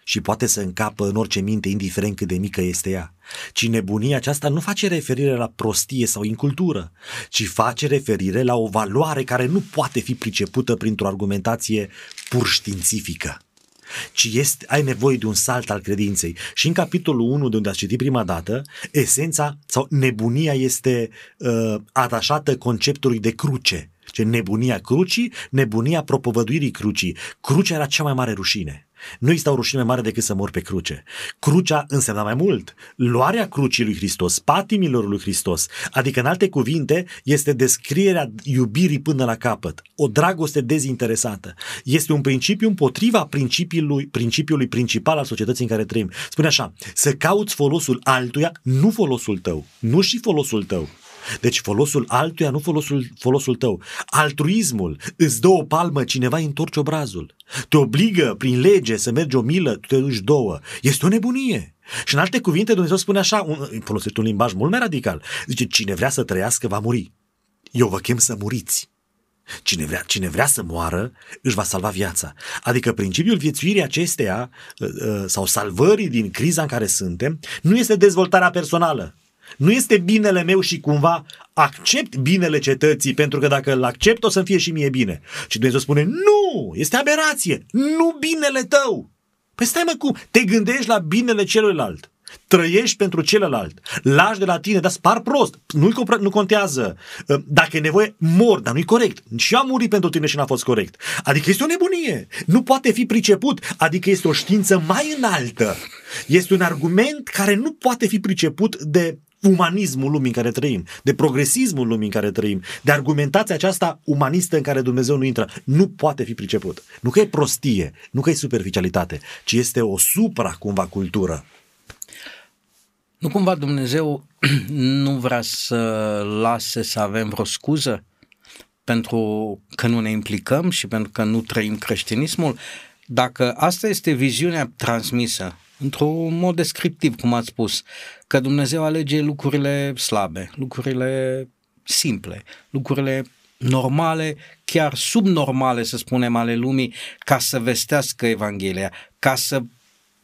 și poate să încapă în orice minte, indiferent cât de mică este ea. Ci nebunia aceasta nu face referire la prostie sau incultură, ci face referire la o valoare care nu poate fi pricepută printr-o argumentație pur științifică ci este, ai nevoie de un salt al credinței. Și în capitolul 1, de unde ați citit prima dată, esența sau nebunia este uh, atașată conceptului de cruce. Ce nebunia crucii, nebunia propovăduirii crucii. Crucea era cea mai mare rușine. Nu este o rușine mai mare decât să mor pe cruce. Crucea însemna mai mult. Luarea crucii lui Hristos, patimilor lui Hristos, adică în alte cuvinte, este descrierea iubirii până la capăt. O dragoste dezinteresată. Este un principiu împotriva principiului, principiului principal al societății în care trăim. Spune așa, să cauți folosul altuia, nu folosul tău. Nu și folosul tău. Deci folosul altuia, nu folosul, folosul tău. Altruismul îți dă o palmă, cineva îi întorce obrazul. Te obligă prin lege să mergi o milă, tu te duci două. Este o nebunie. Și în alte cuvinte Dumnezeu spune așa, un, folosește un limbaj mult mai radical. Zice, cine vrea să trăiască va muri. Eu vă chem să muriți. Cine vrea, cine vrea să moară, își va salva viața. Adică principiul viețuirii acesteia ă, ă, sau salvării din criza în care suntem nu este dezvoltarea personală, nu este binele meu și cumva accept binele cetății, pentru că dacă îl accept o să fie și mie bine. Și Dumnezeu spune, nu, este aberație, nu binele tău. Păi stai mă cum, te gândești la binele celuilalt. Trăiești pentru celălalt. Lași de la tine, dar spar prost. Nu, nu contează. Ă, dacă e nevoie, mor, dar nu-i corect. Și am murit pentru tine și n-a fost corect. Adică este o nebunie. Nu poate fi priceput. Adică este o știință mai înaltă. Este un argument care nu poate fi priceput de umanismul lumii în care trăim, de progresismul lumii în care trăim, de argumentația aceasta umanistă în care Dumnezeu nu intră, nu poate fi priceput. Nu că e prostie, nu că e superficialitate, ci este o supra cumva cultură. Nu cumva Dumnezeu nu vrea să lase să avem vreo scuză pentru că nu ne implicăm și pentru că nu trăim creștinismul? Dacă asta este viziunea transmisă într-un mod descriptiv, cum ați spus, că Dumnezeu alege lucrurile slabe, lucrurile simple, lucrurile normale, chiar subnormale, să spunem, ale lumii, ca să vestească Evanghelia, ca să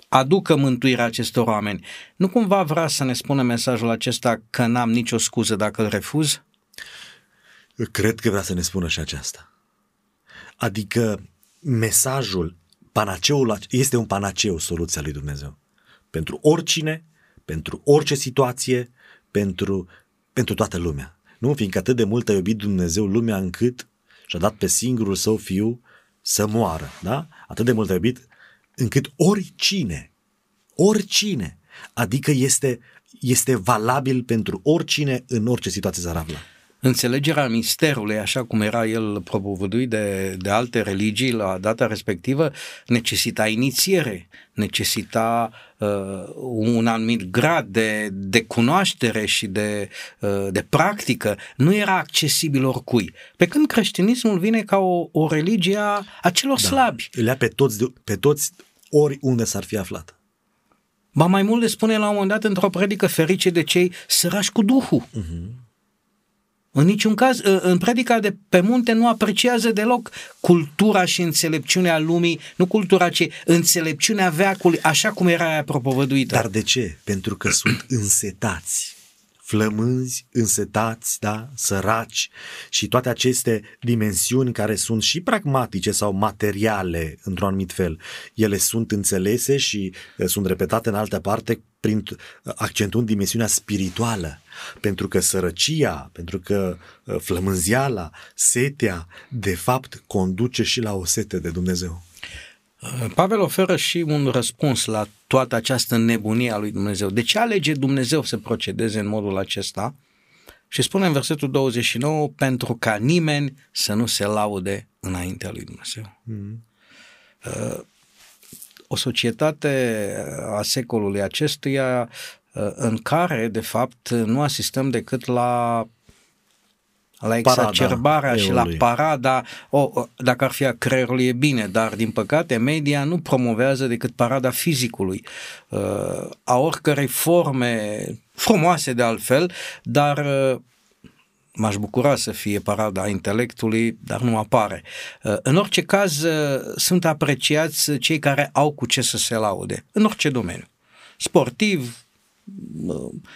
aducă mântuirea acestor oameni. Nu cumva vrea să ne spună mesajul acesta că n-am nicio scuză dacă îl refuz? Cred că vrea să ne spună și aceasta. Adică mesajul, panaceul, este un panaceu soluția lui Dumnezeu. Pentru oricine, pentru orice situație, pentru, pentru toată lumea. Nu? Fiindcă atât de mult a iubit Dumnezeu lumea încât și-a dat pe singurul său fiu să moară. Da? Atât de mult a iubit încât oricine, oricine, adică este, este valabil pentru oricine în orice situație s-ar afla înțelegerea misterului, așa cum era el propovăduit de, de alte religii la data respectivă, necesita inițiere, necesita uh, un anumit grad de, de cunoaștere și de, uh, de practică. Nu era accesibil oricui. Pe când creștinismul vine ca o, o religie a, a celor da. slabi. Îl ia pe toți, pe toți oriunde s-ar fi aflat. Ba mai mult le spune la un moment dat într-o predică ferice de cei sărași cu Duhul. Uh-huh. În niciun caz, în predica de pe munte nu apreciază deloc cultura și înțelepciunea lumii, nu cultura, ci înțelepciunea veacului, așa cum era aia propovăduită. Dar de ce? Pentru că sunt însetați flămânzi, însetați, da, săraci și toate aceste dimensiuni care sunt și pragmatice sau materiale într-un anumit fel. Ele sunt înțelese și eh, sunt repetate în altă parte prin accentuând dimensiunea spirituală. Pentru că sărăcia, pentru că eh, flămânziala, setea, de fapt, conduce și la o sete de Dumnezeu. Pavel oferă și un răspuns la toată această nebunie a lui Dumnezeu. De ce alege Dumnezeu să procedeze în modul acesta? Și spune în versetul 29, pentru ca nimeni să nu se laude înaintea lui Dumnezeu. Mm. O societate a secolului acestuia uh, în care, de fapt, nu asistăm decât la la exacerbarea și la parada, o, dacă ar fi a creierului e bine, dar din păcate media nu promovează decât parada fizicului, uh, a oricărei forme frumoase de altfel, dar uh, m-aș bucura să fie parada intelectului, dar nu apare. Uh, în orice caz, sunt apreciați cei care au cu ce să se laude, în orice domeniu. Sportiv,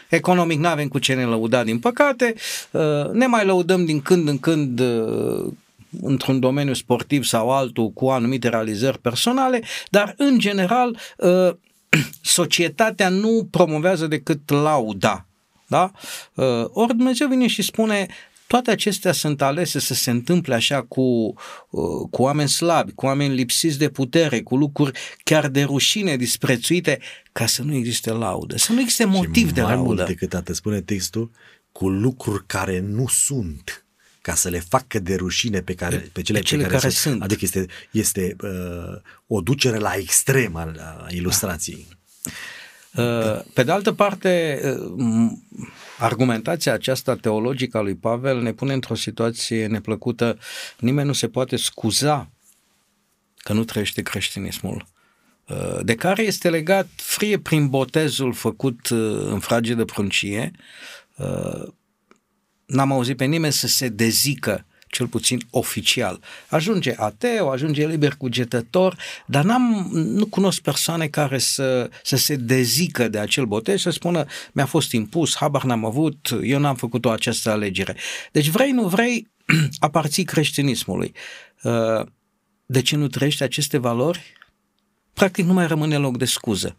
economic nu avem cu ce ne lăuda, din păcate, uh, ne mai lăudăm din când în când uh, într-un domeniu sportiv sau altul cu anumite realizări personale, dar în general uh, societatea nu promovează decât lauda. Da? Ori Dumnezeu vine și spune toate acestea sunt alese să se întâmple așa cu, uh, cu oameni slabi, cu oameni lipsiți de putere, cu lucruri chiar de rușine, disprețuite, ca să nu existe laudă, să nu existe motiv și de mai laudă. mult decât atât spune textul, cu lucruri care nu sunt ca să le facă de rușine pe, care, pe cele, pe cele pe care, care sunt. sunt. Adică este, este uh, o ducere la extrem a, a ilustrației. Uh, pe de altă parte, uh, argumentația aceasta teologică a lui Pavel ne pune într-o situație neplăcută. Nimeni nu se poate scuza că nu trăiește creștinismul uh, de care este legat fie prin botezul făcut în frage de pruncie, n-am auzit pe nimeni să se dezică cel puțin oficial. Ajunge ateu, ajunge liber cugetător, dar n-am, nu cunosc persoane care să, să se dezică de acel botez, să spună mi-a fost impus, habar n-am avut, eu n-am făcut o această alegere. Deci vrei, nu vrei, aparții creștinismului. Uh, de ce nu trăiești aceste valori? Practic nu mai rămâne loc de scuză.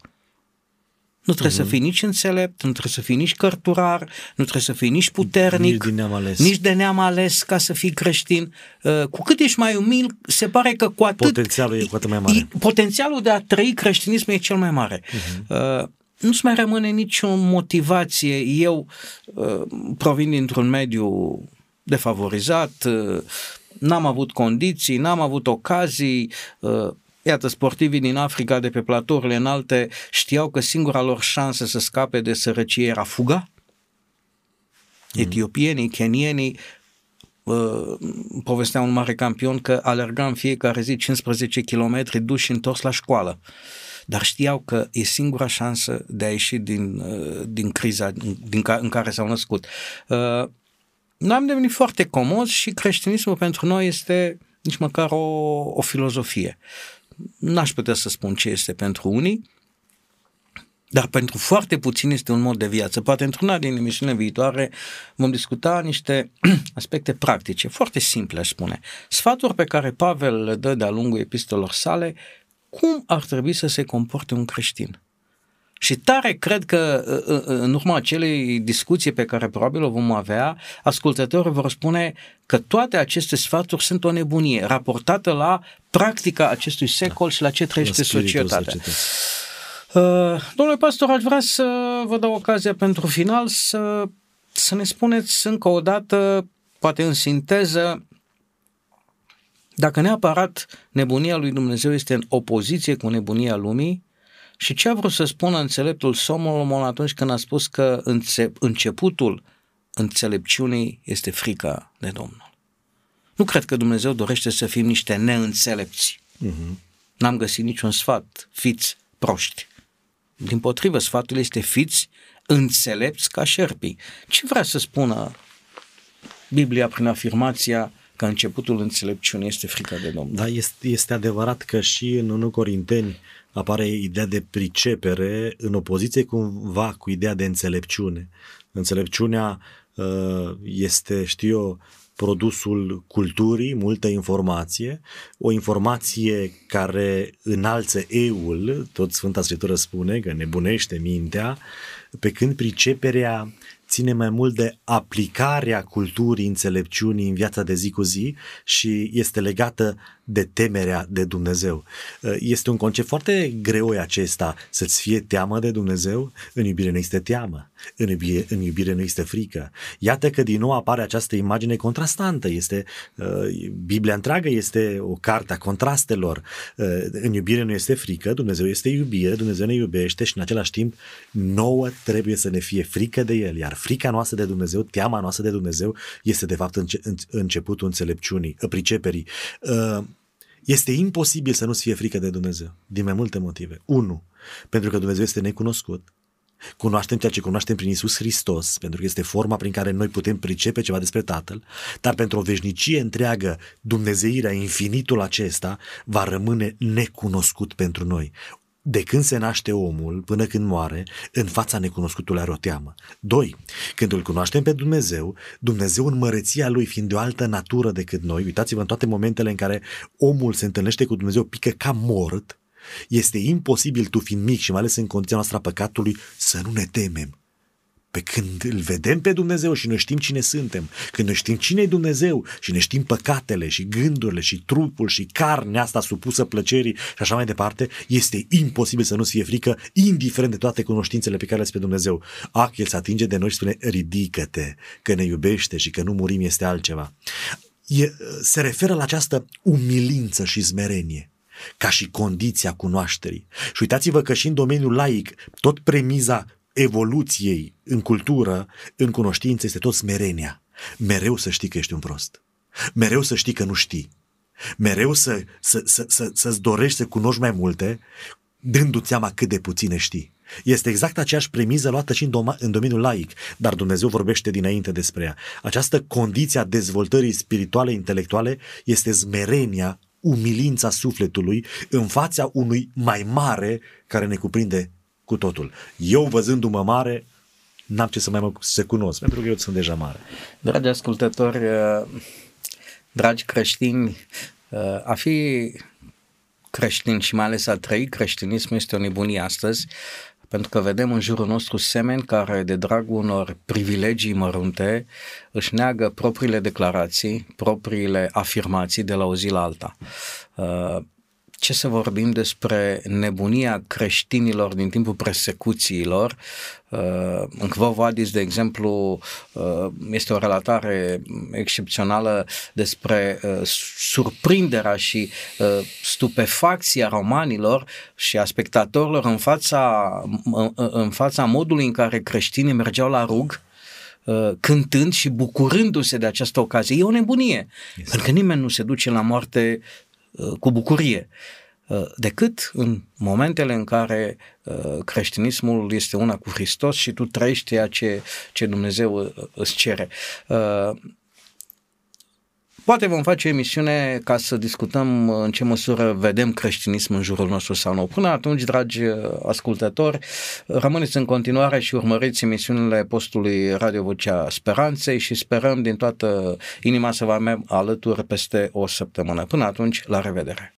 Nu trebuie uh-huh. să mhm. fii nici înțelept, nu trebuie să fii nici cărturar, nu trebuie să fii nici puternic, nici de neam ales, nici de neam ales ca să fii creștin. Uh, cu cât ești mai umil, se pare că cu atât... Potențialul e cu atât mai mare. Potențialul de a trăi creștinismul e cel mai mare. Uh-huh. Nu-ți mai rămâne nicio motivație. Eu uh, provin dintr-un mediu defavorizat, n-am avut condiții, n-am avut ocazii, Iată, sportivii din Africa de pe platourile înalte știau că singura lor șansă să scape de sărăcie era fuga. Mm. Etiopienii, kenienii, uh, povestea un mare campion că alerga în fiecare zi 15 km duși și întors la școală. Dar știau că e singura șansă de a ieși din, uh, din criza din ca, în care s-au născut. Uh, noi am devenit foarte comozi și creștinismul pentru noi este nici măcar o, o filozofie. N-aș putea să spun ce este pentru unii, dar pentru foarte puțin este un mod de viață. Poate într-una din emisiunile viitoare vom discuta niște aspecte practice, foarte simple, aș spune. Sfaturi pe care Pavel le dă de-a lungul epistolelor sale, cum ar trebui să se comporte un creștin. Și tare cred că în urma acelei discuții pe care probabil o vom avea, ascultătorii vor spune că toate aceste sfaturi sunt o nebunie, raportată la practica acestui secol și la ce trăiește societatea. Uh, domnule pastor, aș vrea să vă dau ocazia pentru final să, să ne spuneți încă o dată, poate în sinteză, dacă neapărat nebunia lui Dumnezeu este în opoziție cu nebunia lumii și ce a vrut să spună înțeleptul Solomon atunci când a spus că începutul înțelepciunii este frica de Domnul. Nu cred că Dumnezeu dorește să fim niște neînțelepți. Uh-huh. N-am găsit niciun sfat, fiți proști. Din potrivă, sfatul este fiți înțelepți ca șerpii. Ce vrea să spună Biblia prin afirmația că începutul înțelepciunii este frica de Domnul? Da, este, este adevărat că și în 1 Corinteni apare ideea de pricepere în opoziție cumva cu ideea de înțelepciune. Înțelepciunea uh, este, știu eu, produsul culturii, multă informație, o informație care înalță eul, tot Sfânta Scriptură spune că nebunește mintea, pe când priceperea ține mai mult de aplicarea culturii, înțelepciunii în viața de zi cu zi și este legată de temerea de Dumnezeu. Uh, este un concept foarte greu acesta, să-ți fie teamă de Dumnezeu, în iubire nu este teamă, în iubire, în iubire nu este frică. Iată că din nou apare această imagine contrastantă, este uh, Biblia întreagă este o carte a contrastelor. Uh, în iubire nu este frică, Dumnezeu este iubire, Dumnezeu ne iubește și în același timp nouă trebuie să ne fie frică de El, iar frica noastră de Dumnezeu, teama noastră de Dumnezeu este de fapt înce- începutul înțelepciunii, priceperii. Este imposibil să nu-ți fie frică de Dumnezeu, din mai multe motive. Unu, pentru că Dumnezeu este necunoscut. Cunoaștem ceea ce cunoaștem prin Isus Hristos, pentru că este forma prin care noi putem pricepe ceva despre Tatăl, dar pentru o veșnicie întreagă, Dumnezeirea, infinitul acesta, va rămâne necunoscut pentru noi de când se naște omul până când moare, în fața necunoscutului are o teamă. Doi, când îl cunoaștem pe Dumnezeu, Dumnezeu în măreția lui fiind de o altă natură decât noi, uitați-vă în toate momentele în care omul se întâlnește cu Dumnezeu, pică ca mort, este imposibil tu fiind mic și mai ales în condiția noastră a păcatului să nu ne temem. Pe când îl vedem pe Dumnezeu și noi știm cine suntem, când noi știm cine e Dumnezeu și ne știm păcatele și gândurile și trupul și carnea asta supusă plăcerii și așa mai departe, este imposibil să nu-ți fie frică, indiferent de toate cunoștințele pe care le pe Dumnezeu. Ac, El se atinge de noi și spune, ridică-te, că ne iubește și că nu murim este altceva. E, se referă la această umilință și smerenie ca și condiția cunoașterii. Și uitați-vă că și în domeniul laic, tot premiza evoluției în cultură, în cunoștință, este tot smerenia. Mereu să știi că ești un prost. Mereu să știi că nu știi. Mereu să, să, să, să, să-ți dorești să cunoști mai multe, dându-ți seama cât de puține știi. Este exact aceeași premiză luată și în, dom- în domeniul laic, dar Dumnezeu vorbește dinainte despre ea. Această condiție a dezvoltării spirituale, intelectuale, este smerenia, umilința sufletului în fața unui mai mare care ne cuprinde cu totul. Eu văzându-mă mare, n-am ce să mai mă se cunosc, pentru că eu sunt deja mare. Dragi ascultători, uh, dragi creștini, uh, a fi creștin și mai ales a trăi creștinism este o nebunie astăzi, pentru că vedem în jurul nostru semeni care, de dragul unor privilegii mărunte, își neagă propriile declarații, propriile afirmații de la o zi la alta. Uh, ce să vorbim despre nebunia creștinilor din timpul persecuțiilor. Uh, în Quo Vadis, de exemplu, uh, este o relatare excepțională despre uh, surprinderea și stupefacția romanilor și a spectatorilor în fața, în fața modului în care creștinii mergeau la rug cântând și bucurându-se de această ocazie. E o nebunie, yes. pentru că nimeni nu se duce la moarte cu bucurie. decât în momentele în care creștinismul este una cu Hristos și tu trăiești ceea ce, ce Dumnezeu îți cere. Poate vom face o emisiune ca să discutăm în ce măsură vedem creștinism în jurul nostru sau nu. Până atunci, dragi ascultători, rămâneți în continuare și urmăriți emisiunile postului Radio Vocea Speranței și sperăm din toată inima să vă avem alături peste o săptămână. Până atunci, la revedere!